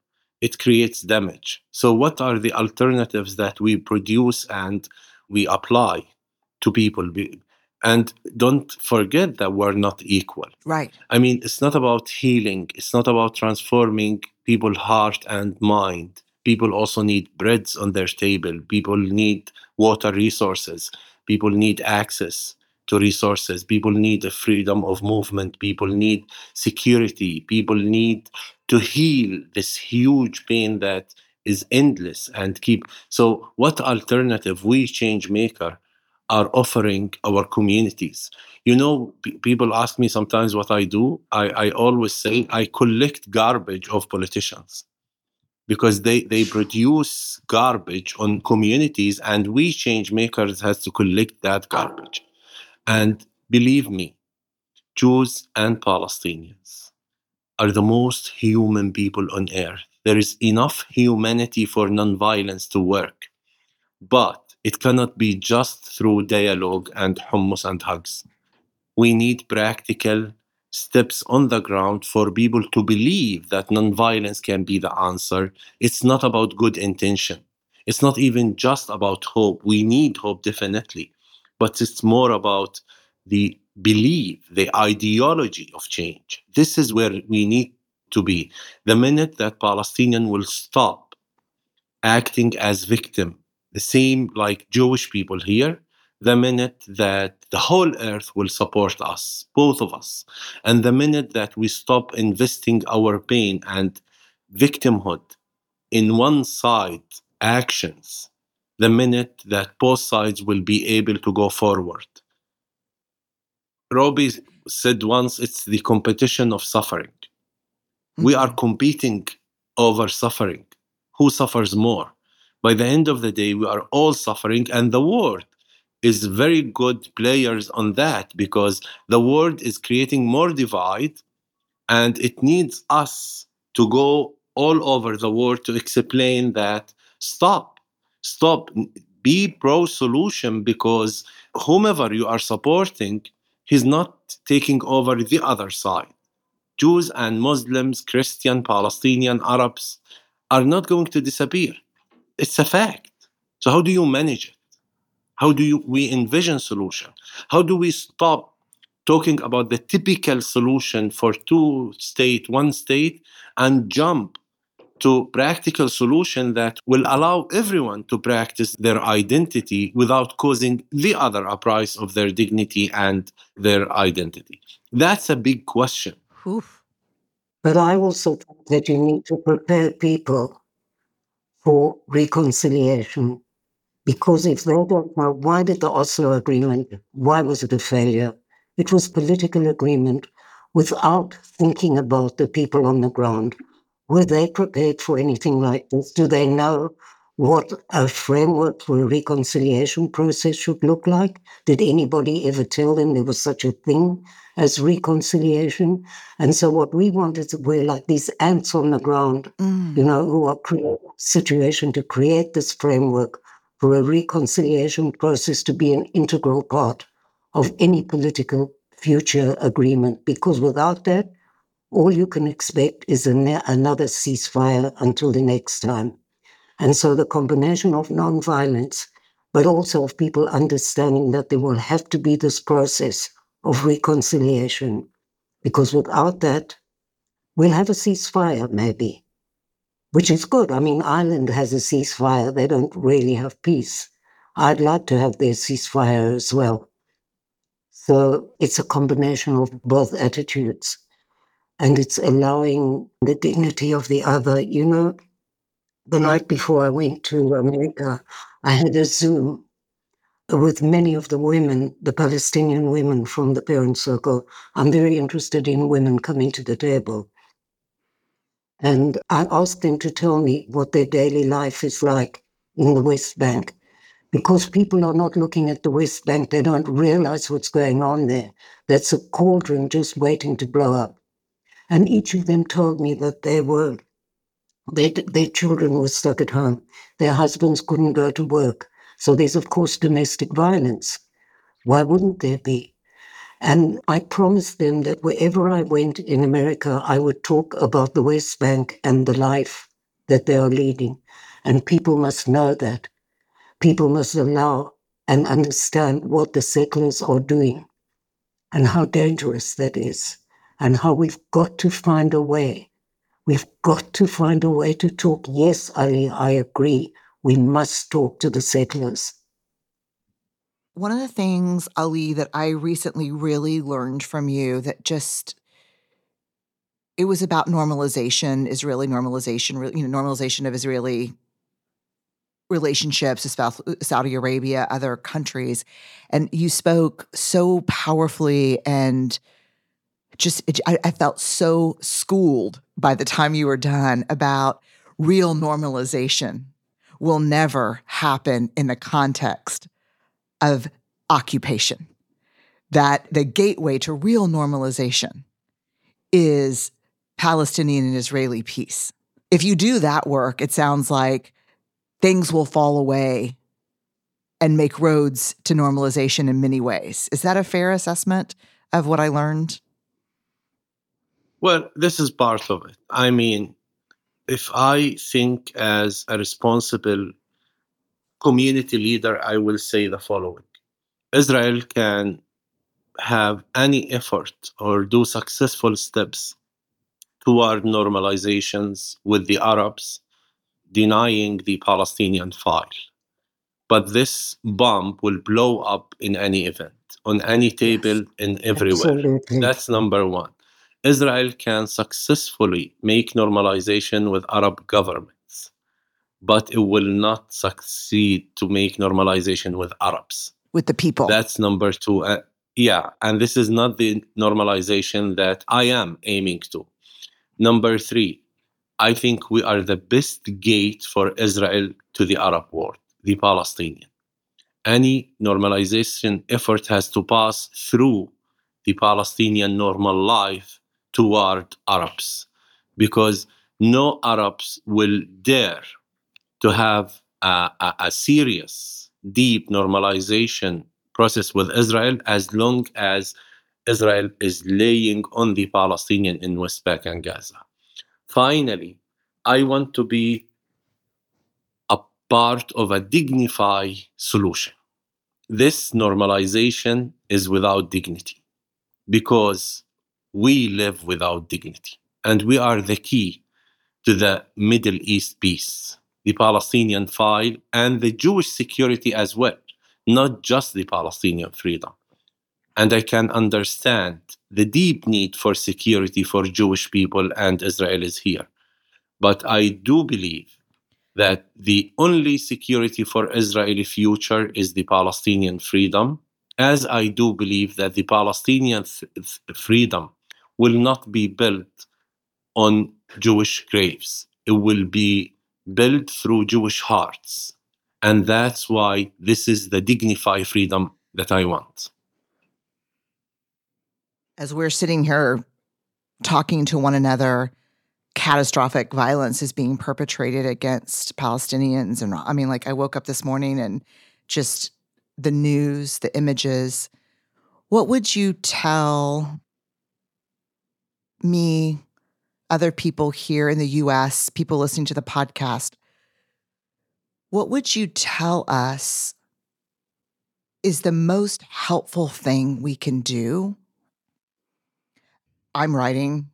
it creates damage. So, what are the alternatives that we produce and we apply to people? And don't forget that we're not equal. Right. I mean, it's not about healing, it's not about transforming people's heart and mind. People also need breads on their table, people need water resources, people need access to resources. People need the freedom of movement. People need security. People need to heal this huge pain that is endless and keep. So, what alternative we change maker are offering our communities? You know, p- people ask me sometimes what I do. I, I always say I collect garbage of politicians because they, they produce garbage on communities and we change makers has to collect that garbage and believe me, Jews and Palestinians are the most human people on earth. There is enough humanity for nonviolence to work, but it cannot be just through dialogue and hummus and hugs. We need practical steps on the ground for people to believe that nonviolence can be the answer. It's not about good intention. It's not even just about hope. We need hope, definitely but it's more about the belief, the ideology of change. This is where we need to be. The minute that Palestinian will stop acting as victim, the same like Jewish people here, the minute that the whole earth will support us, both of us, and the minute that we stop investing our pain and victimhood in one side actions the minute that both sides will be able to go forward. Robi said once it's the competition of suffering. Mm-hmm. We are competing over suffering. Who suffers more? By the end of the day, we are all suffering, and the world is very good players on that because the world is creating more divide and it needs us to go all over the world to explain that stop stop be pro solution because whomever you are supporting he's not taking over the other side. Jews and muslims christian palestinian arabs are not going to disappear. It's a fact. So how do you manage it? How do you, we envision solution? How do we stop talking about the typical solution for two state one state and jump to practical solution that will allow everyone to practice their identity without causing the other a price of their dignity and their identity that's a big question Oof. but i also think that you need to prepare people for reconciliation because if they don't know why did the oslo agreement why was it a failure it was political agreement without thinking about the people on the ground. Were they prepared for anything like this? Do they know what a framework for a reconciliation process should look like? Did anybody ever tell them there was such a thing as reconciliation? And so what we wanted to we're like these ants on the ground, mm. you know, who are creating situation to create this framework for a reconciliation process to be an integral part of any political future agreement, because without that, all you can expect is ne- another ceasefire until the next time. And so the combination of nonviolence, but also of people understanding that there will have to be this process of reconciliation, because without that, we'll have a ceasefire maybe, which is good. I mean, Ireland has a ceasefire, they don't really have peace. I'd like to have their ceasefire as well. So it's a combination of both attitudes. And it's allowing the dignity of the other. You know, the night before I went to America, I had a Zoom with many of the women, the Palestinian women from the parent circle. I'm very interested in women coming to the table. And I asked them to tell me what their daily life is like in the West Bank because people are not looking at the West Bank. They don't realize what's going on there. That's a cauldron just waiting to blow up. And each of them told me that they were, they, their children were stuck at home. Their husbands couldn't go to work. So there's, of course, domestic violence. Why wouldn't there be? And I promised them that wherever I went in America, I would talk about the West Bank and the life that they are leading. And people must know that people must allow and understand what the settlers are doing and how dangerous that is, and how we've got to find a way. We've got to find a way to talk. Yes, Ali, I agree. We must talk to the settlers. One of the things, Ali, that I recently really learned from you that just it was about normalization, Israeli normalization, you know, normalization of Israeli relationships, with Saudi Arabia, other countries. And you spoke so powerfully and just, I, I felt so schooled by the time you were done about real normalization will never happen in the context of occupation. That the gateway to real normalization is Palestinian and Israeli peace. If you do that work, it sounds like things will fall away and make roads to normalization in many ways. Is that a fair assessment of what I learned? Well, this is part of it. I mean, if I think as a responsible community leader, I will say the following Israel can have any effort or do successful steps toward normalizations with the Arabs denying the Palestinian file. But this bomb will blow up in any event, on any table, in everywhere. Absolutely. That's number one. Israel can successfully make normalization with Arab governments. but it will not succeed to make normalization with Arabs. With the people. That's number two. Uh, yeah, and this is not the normalization that I am aiming to. Number three, I think we are the best gate for Israel to the Arab world, the Palestinian. Any normalization effort has to pass through the Palestinian normal life toward Arabs because no Arabs will dare to have a, a, a serious, deep normalization process with Israel as long as Israel is laying on the Palestinian in West Bank and Gaza. Finally, I want to be a part of a dignified solution. This normalization is without dignity because we live without dignity. And we are the key to the Middle East peace, the Palestinian file, and the Jewish security as well, not just the Palestinian freedom. And I can understand the deep need for security for Jewish people and Israelis here. But I do believe that the only security for Israeli future is the Palestinian freedom, as I do believe that the Palestinian th- freedom will not be built on Jewish graves. It will be built through Jewish hearts. And that's why this is the dignified freedom that I want. As we're sitting here talking to one another, catastrophic violence is being perpetrated against Palestinians. And I mean, like, I woke up this morning and just the news, the images. What would you tell me, other people here in the US, people listening to the podcast? What would you tell us is the most helpful thing we can do? I'm writing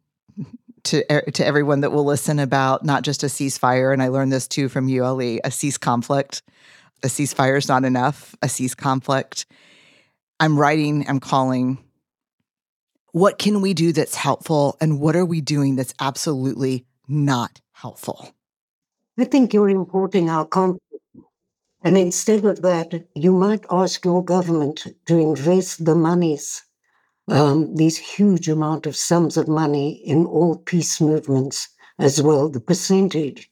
to to everyone that will listen about not just a ceasefire, and I learned this too from ULE: a cease conflict. A ceasefire is not enough. A cease conflict. I'm writing. I'm calling. What can we do that's helpful, and what are we doing that's absolutely not helpful? I think you're importing our conflict. And instead of that, you might ask your government to invest the monies um, these huge amount of sums of money in all peace movements as well. The percentage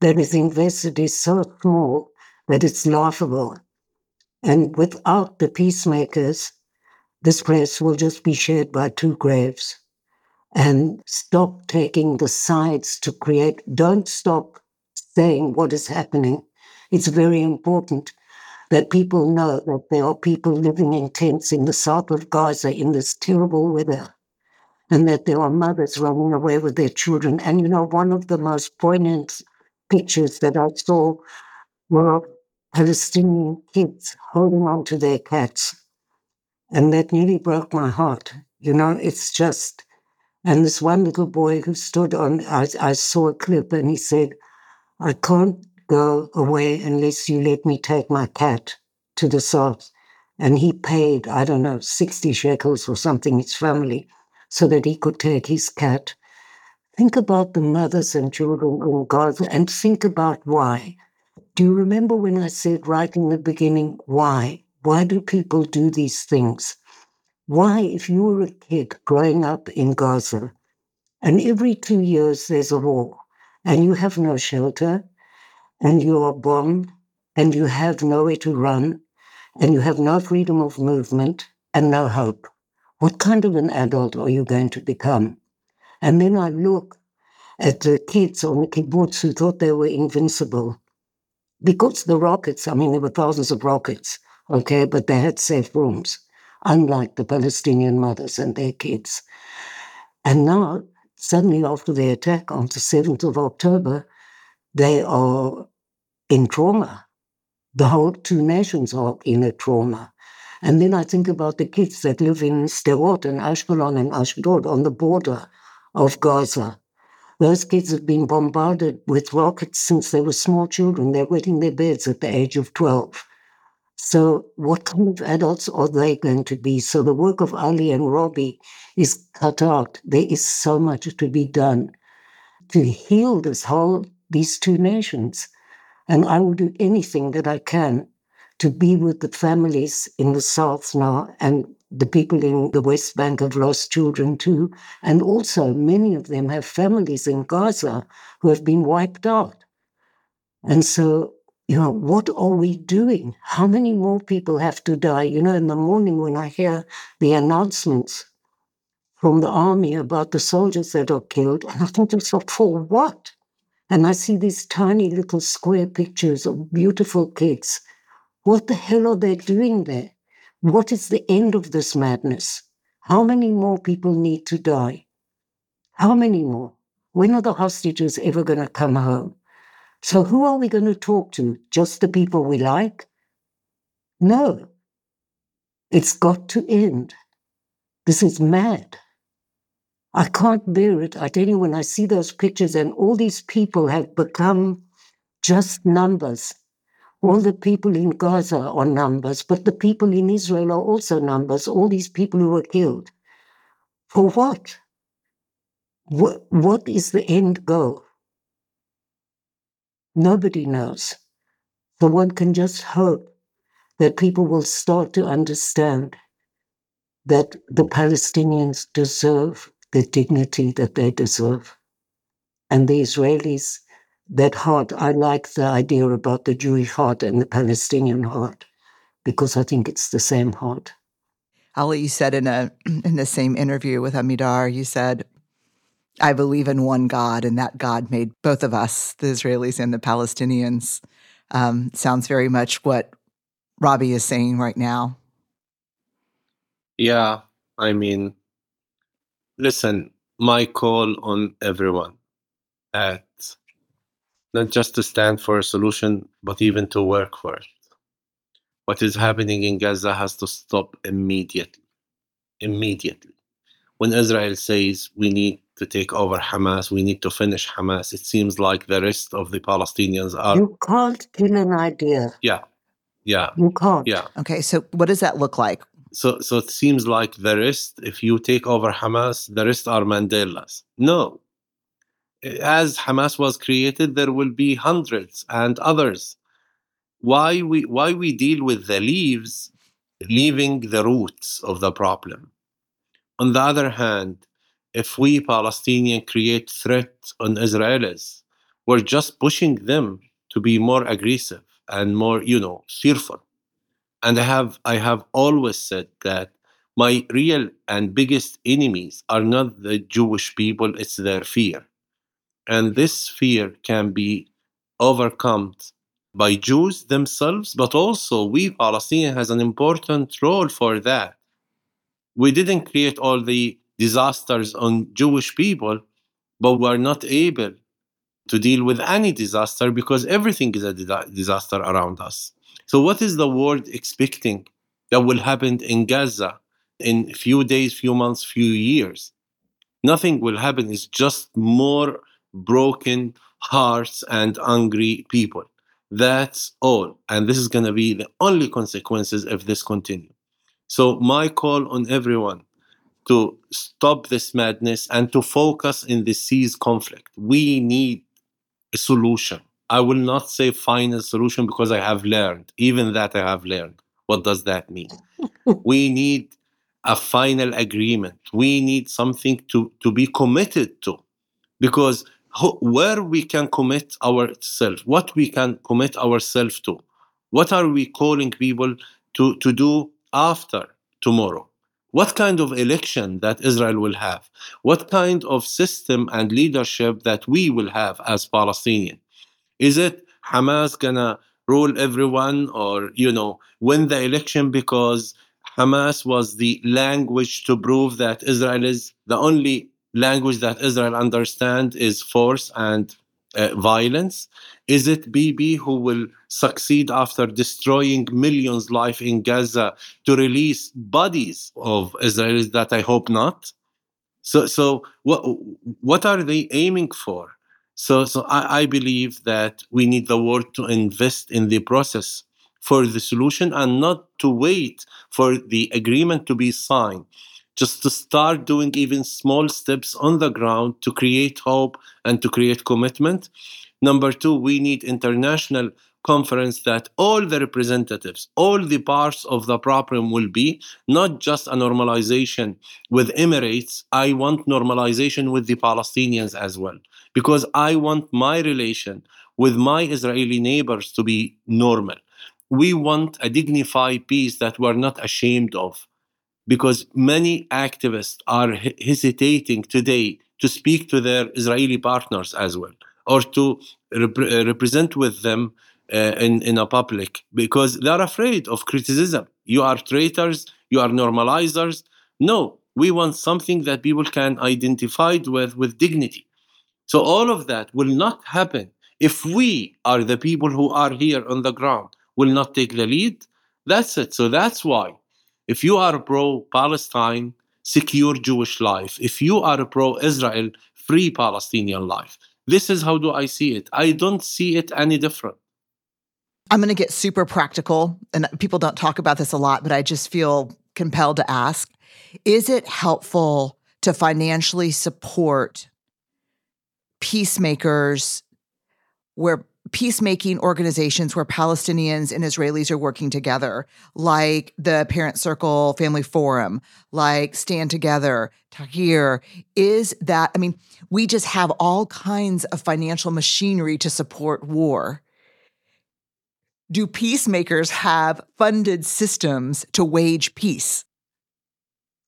that is invested is so small that it's laughable. And without the peacemakers, this place will just be shared by two graves. And stop taking the sides to create, don't stop saying what is happening. It's very important that people know that there are people living in tents in the south of Gaza in this terrible weather, and that there are mothers running away with their children. And you know, one of the most poignant pictures that I saw were Palestinian kids holding on to their cats. And that nearly broke my heart. You know, it's just, and this one little boy who stood on, I, I saw a clip and he said, I can't go away unless you let me take my cat to the south. And he paid, I don't know, 60 shekels or something, his family, so that he could take his cat. Think about the mothers and children in Gaza and think about why. Do you remember when I said right in the beginning, why? Why do people do these things? Why, if you were a kid growing up in Gaza, and every two years there's a war, and you have no shelter, and you are bombed and you have nowhere to run and you have no freedom of movement and no hope. What kind of an adult are you going to become? And then I look at the kids on the kibbutz who thought they were invincible. Because the rockets, I mean, there were thousands of rockets, okay, but they had safe rooms, unlike the Palestinian mothers and their kids. And now, suddenly after the attack on the 7th of October, they are in trauma. The whole two nations are in a trauma. And then I think about the kids that live in Sderot and Ashkelon and Ashdod on the border of Gaza. Those kids have been bombarded with rockets since they were small children. They're wetting their beds at the age of 12. So, what kind of adults are they going to be? So, the work of Ali and Robi is cut out. There is so much to be done to heal this whole these two nations. And I will do anything that I can to be with the families in the South now and the people in the West Bank have lost children too. And also, many of them have families in Gaza who have been wiped out. And so, you know, what are we doing? How many more people have to die? You know, in the morning when I hear the announcements from the army about the soldiers that are killed, and I think to myself, for what? And I see these tiny little square pictures of beautiful kids. What the hell are they doing there? What is the end of this madness? How many more people need to die? How many more? When are the hostages ever going to come home? So, who are we going to talk to? Just the people we like? No. It's got to end. This is mad. I can't bear it. I tell you, when I see those pictures and all these people have become just numbers, all the people in Gaza are numbers, but the people in Israel are also numbers, all these people who were killed. For what? What, is the end goal? Nobody knows. So one can just hope that people will start to understand that the Palestinians deserve the dignity that they deserve. And the Israelis that heart, I like the idea about the Jewish heart and the Palestinian heart because I think it's the same heart. Ali, you said in a in the same interview with Amidar, you said, "I believe in one God, and that God made both of us, the Israelis and the Palestinians." Um, sounds very much what Robi is saying right now. Yeah, I mean, listen, my call on everyone at not just to stand for a solution, but even to work for it. What is happening in Gaza has to stop immediately. Immediately. When Israel says we need to take over Hamas, we need to finish Hamas, it seems like the rest of the Palestinians are. You can't kill an idea. Yeah. Yeah. You can't. Yeah. Okay, so what does that look like? So, so it seems like the rest, if you take over Hamas, the rest are Mandelas. No, as Hamas was created, there will be hundreds and others. Why we why we deal with the leaves, leaving the roots of the problem. On the other hand, if we Palestinians create threat on Israelis, we're just pushing them to be more aggressive and more, you know, fearful. And I have I have always said that my real and biggest enemies are not the Jewish people, it's their fear and this fear can be overcome by Jews themselves, but also we Palestinians has an important role for that. We didn't create all the disasters on Jewish people, but we're not able to deal with any disaster because everything is a disaster around us. So, what is the world expecting that will happen in Gaza in few days, few months, few years? Nothing will happen. It's just more broken hearts and angry people. That's all. And this is going to be the only consequences if this continues. So, my call on everyone to stop this madness and to focus in the seas conflict. We need a solution. I will not say final solution because I have learned, even that I have learned. What does that mean? we need a final agreement. We need something to, to be committed to because where we can commit ourselves, what we can commit ourselves to, what are we calling people to, to do after tomorrow? What kind of election that Israel will have? What kind of system and leadership that we will have as Palestinian? Is it Hamas gonna rule everyone or, you know, win the election because Hamas was the language to prove that Israel is the only language that Israel understands is force and uh, violence? Is it Bibi who will succeed after destroying millions' life in Gaza to release bodies of Israelis that I hope not? So, so what what are they aiming for? So, so I, I believe that we need the world to invest in the process for the solution and not to wait for the agreement to be signed just to start doing even small steps on the ground to create hope and to create commitment. Number two, we need international conference that all the representatives, all the parts of the problem will be not just a normalization with Emirates. I want normalization with the Palestinians as well, because I want my relation with my Israeli neighbors to be normal. We want a dignified peace that we're not ashamed of because many activists are hesitating today to speak to their Israeli partners as well or to rep- uh, represent with them uh, in, in a public because they're afraid of criticism. You are traitors, you are normalizers. No, we want something that people can identify with with dignity. So all of that will not happen if we are the people who are here on the ground will not take the lead. That's it. So that's why if you are pro Palestine, secure Jewish life. If you are pro Israel, free Palestinian life. This is how do I see it. I don't see it any different. I'm going to get super practical, and people don't talk about this a lot, but I just feel compelled to ask Is it helpful to financially support peacemakers where peacemaking organizations where Palestinians and Israelis are working together, like the Parent Circle Family Forum, like Stand Together, Taghyeer, is that, I mean, we just have all kinds of financial machinery to support war. Do peacemakers have funded systems to wage peace?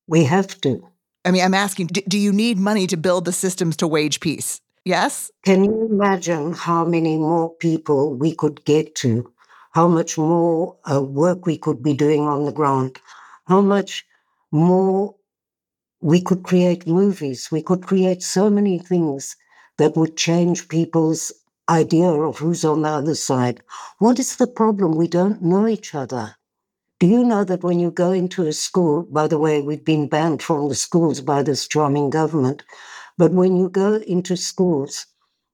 We have to. I mean, I'm asking, do you need money to build the systems to wage peace? Yes. Can you imagine how many more people we could get to? How much more uh, work we could be doing on the ground? How much more we could create movies? We could create so many things that would change people's idea of who's on the other side. What is the problem? We don't know each other. Do you know that when you go into a school, by the way, we've been banned from the schools by this charming government, but when you go into schools,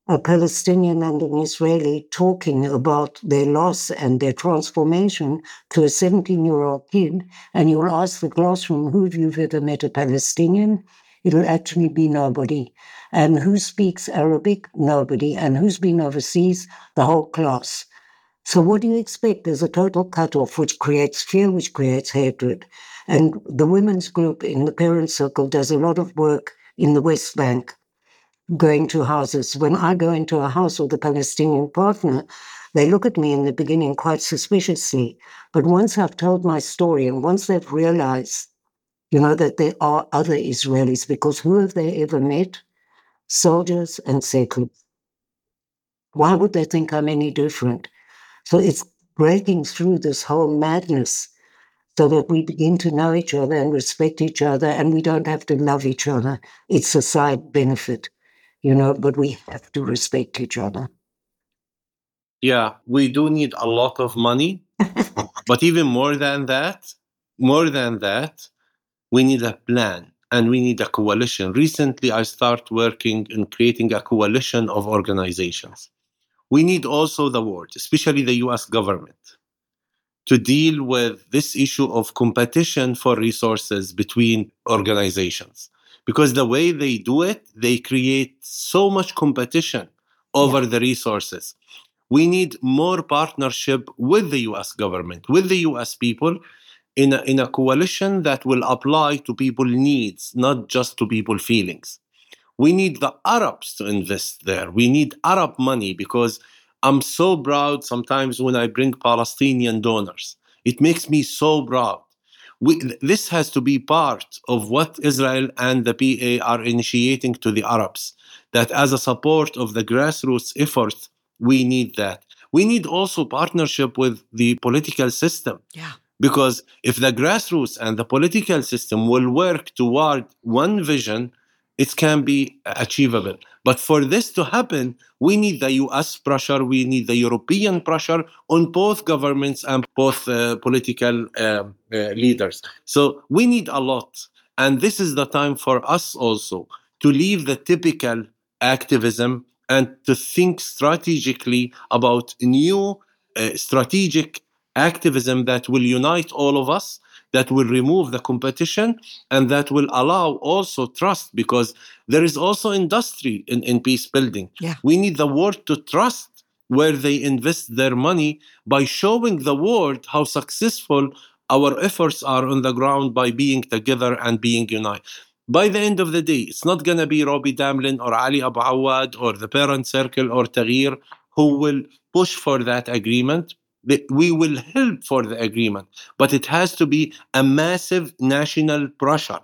a Palestinian and an Israeli talking about their loss and their transformation to a 17 year old kid, and you'll ask the classroom, who have you ever met a Palestinian? It'll actually be nobody. And who speaks Arabic? Nobody. And who's been overseas? The whole class. So what do you expect? There's a total cutoff, which creates fear, which creates hatred. And the women's group in the parent circle does a lot of work in the West Bank, going to houses. When I go into a house with a Palestinian partner, they look at me in the beginning quite suspiciously. But once I've told my story and once they've realized, you know, that there are other Israelis, because who have they ever met? Soldiers and settlers. Why would they think I'm any different? So it's breaking through this whole madness so that we begin to know each other and respect each other and we don't have to love each other. It's a side benefit, you know, but we have to respect each other. Yeah, we do need a lot of money. but even more than that, more than that, we need a plan and we need a coalition. Recently, I started working in creating a coalition of organizations. We need also the world, especially the US government to deal with this issue of competition for resources between organizations. Because the way they do it, they create so much competition over yeah. the resources. We need more partnership with the US government, with the US people, in a, in a coalition that will apply to people's needs, not just to people's feelings. We need the Arabs to invest there. We need Arab money because I'm so proud sometimes when I bring Palestinian donors. It makes me so proud. We, this has to be part of what Israel and the PA are initiating to the Arabs. That as a support of the grassroots effort, we need that. We need also partnership with the political system. Yeah. Because if the grassroots and the political system will work toward one vision, it can be achievable. But for this to happen, we need the US pressure, we need the European pressure on both governments and both uh, political uh, uh, leaders. So we need a lot. And this is the time for us also to leave the typical activism and to think strategically about new uh, strategic activism that will unite all of us that will remove the competition and that will allow also trust because there is also industry in, in peace building. Yeah. We need the world to trust where they invest their money by showing the world how successful our efforts are on the ground by being together and being united. By the end of the day, it's not going to be Robi Damelin or Ali Abu Awwad or the parent circle or Taghyeer who will push for that agreement. We will help for the agreement, but it has to be a massive national pressure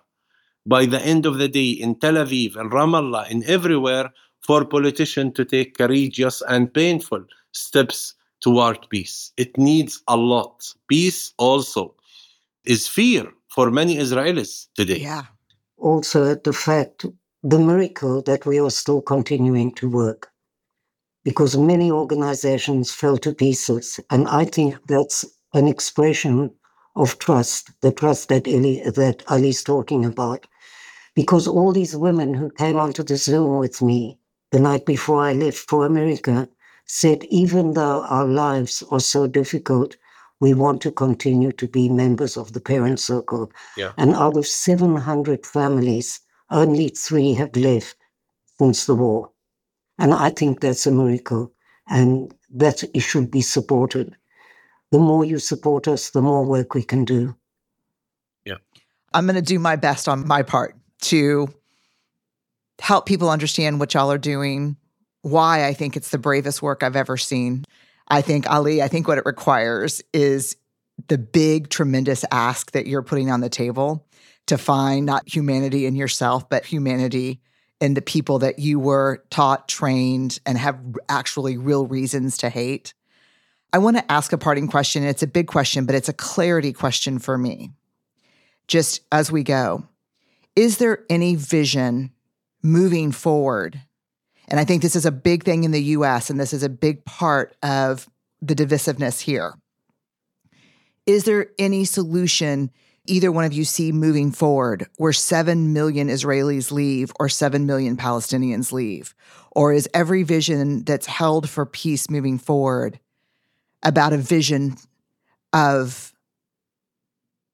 by the end of the day in Tel Aviv and Ramallah and everywhere for politicians to take courageous and painful steps toward peace. It needs a lot. Peace also is fear for many Israelis today. Yeah. Also, the fact, the miracle that we are still continuing to work because many organizations fell to pieces. And I think that's an expression of trust, the trust that Ali, that Ali's talking about. Because all these women who came onto the Zoom with me the night before I left for America said, even though our lives are so difficult, we want to continue to be members of the parent circle. Yeah. And out of 700 families, only three have left since the war. And I think that's a miracle and that it should be supported. The more you support us, the more work we can do. Yeah. I'm going to do my best on my part to help people understand what y'all are doing, why I think it's the bravest work I've ever seen. I think, Ali, I think what it requires is the big, tremendous ask that you're putting on the table to find not humanity in yourself, but humanity in the people that you were taught, trained, and have actually real reasons to hate. I want to ask a parting question. It's a big question, but it's a clarity question for me. Just as we go, is there any vision moving forward? And I think this is a big thing in the US, and this is a big part of the divisiveness here. Is there any solution either one of you see moving forward where 7 million Israelis leave or 7 million Palestinians leave? Or is every vision that's held for peace moving forward about a vision of,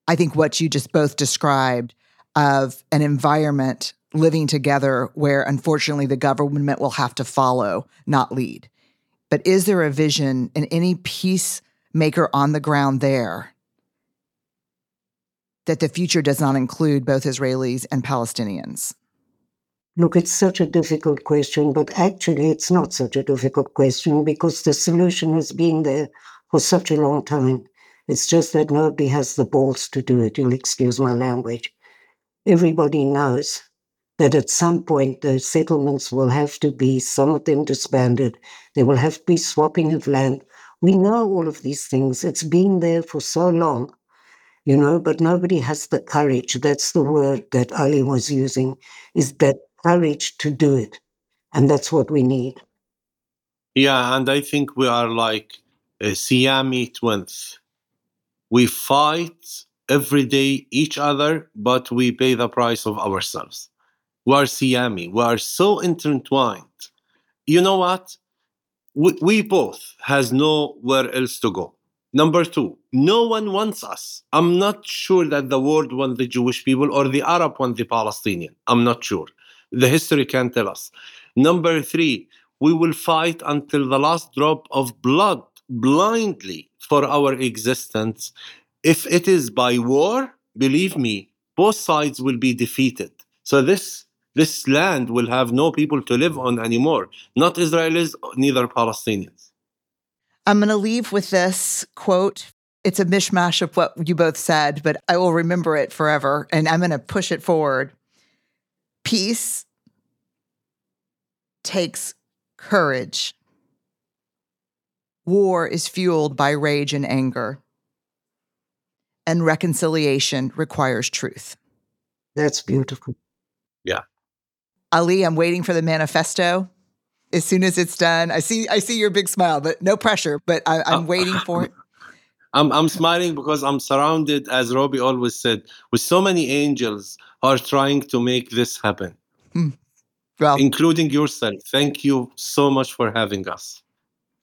I think, what you just both described of an environment living together where unfortunately the government will have to follow, not lead. But is there a vision in any peacemaker on the ground there that the future does not include both Israelis and Palestinians? Look, it's such a difficult question, but actually, it's not such a difficult question because the solution has been there for such a long time. It's just that nobody has the balls to do it. You'll excuse my language. Everybody knows that at some point the settlements will have to be, some of them disbanded. There will have to be swapping of land. We know all of these things. It's been there for so long, you know, but nobody has the courage. That's the word that Ali was using, is that courage to do it. And that's what we need. Yeah, and I think we are like a Siamese twins. We fight every day each other, but we pay the price of ourselves we are Siami, we are so intertwined. You know what? We, we both has nowhere else to go. Number two, no one wants us. I'm not sure that the world wants the Jewish people or the Arab wants the Palestinian. I'm not sure. The history can tell us. Number three, we will fight until the last drop of blood blindly for our existence. If it is by war, believe me, both sides will be defeated. So this this land will have no people to live on anymore. Not Israelis, neither Palestinians. I'm going to leave with this quote. It's a mishmash of what you both said, but I will remember it forever and I'm going to push it forward. Peace takes courage. War is fueled by rage and anger. And reconciliation requires truth. That's beautiful. Yeah. Ali, I'm waiting for the manifesto. As soon as it's done, I see I see your big smile, but no pressure. But I, am uh, waiting for it. I'm I'm smiling because I'm surrounded, as Robi always said, with so many angels are trying to make this happen. Hmm. Well, including yourself. Thank you so much for having us.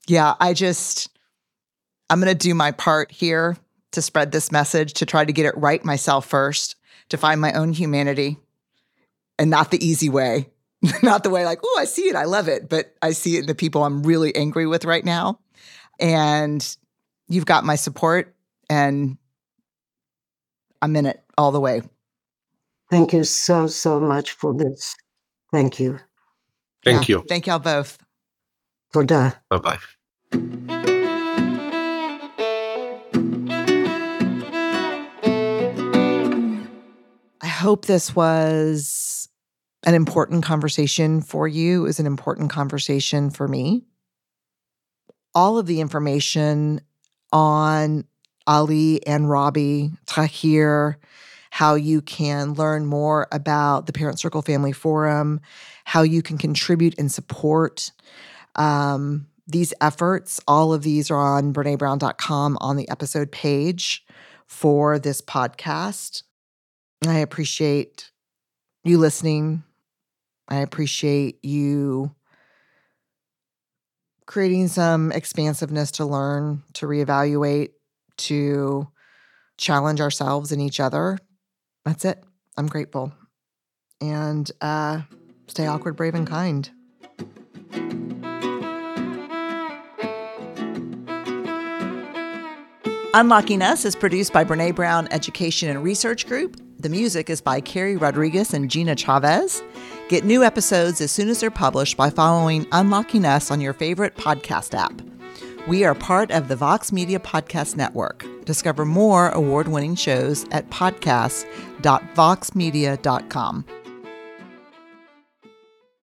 Yeah, I just I'm going to do my part here to spread this message, to try to get it right myself first, to find my own humanity and not the easy way. not the way like, oh, I see it, I love it, but I see it in the people I'm really angry with right now. And you've got my support and I'm in it all the way. Thank you so, so much for this. Thank you. Thank Yeah. you. Thank y'all both. Toda. Bye bye. I hope this was an important conversation for you. is an important conversation for me. All of the information on Ali and Robi, Taghyeer, how you can learn more about the Parent Circle Family Forum, how you can contribute and support um, these efforts. All of these are on BreneBrown.com on the episode page for this podcast. I appreciate you listening. I appreciate you creating some expansiveness to learn, to reevaluate, to challenge ourselves and each other. That's it. I'm grateful. And uh, stay awkward, brave, and kind. Unlocking Us is produced by Brene Brown Education and Research Group. The music is by Carrie Rodriguez and Gina Chavez. Get new episodes as soon as they're published by following Unlocking Us on your favorite podcast app. We are part of the Vox Media Podcast Network. Discover more award winning shows at podcasts.voxmedia.com.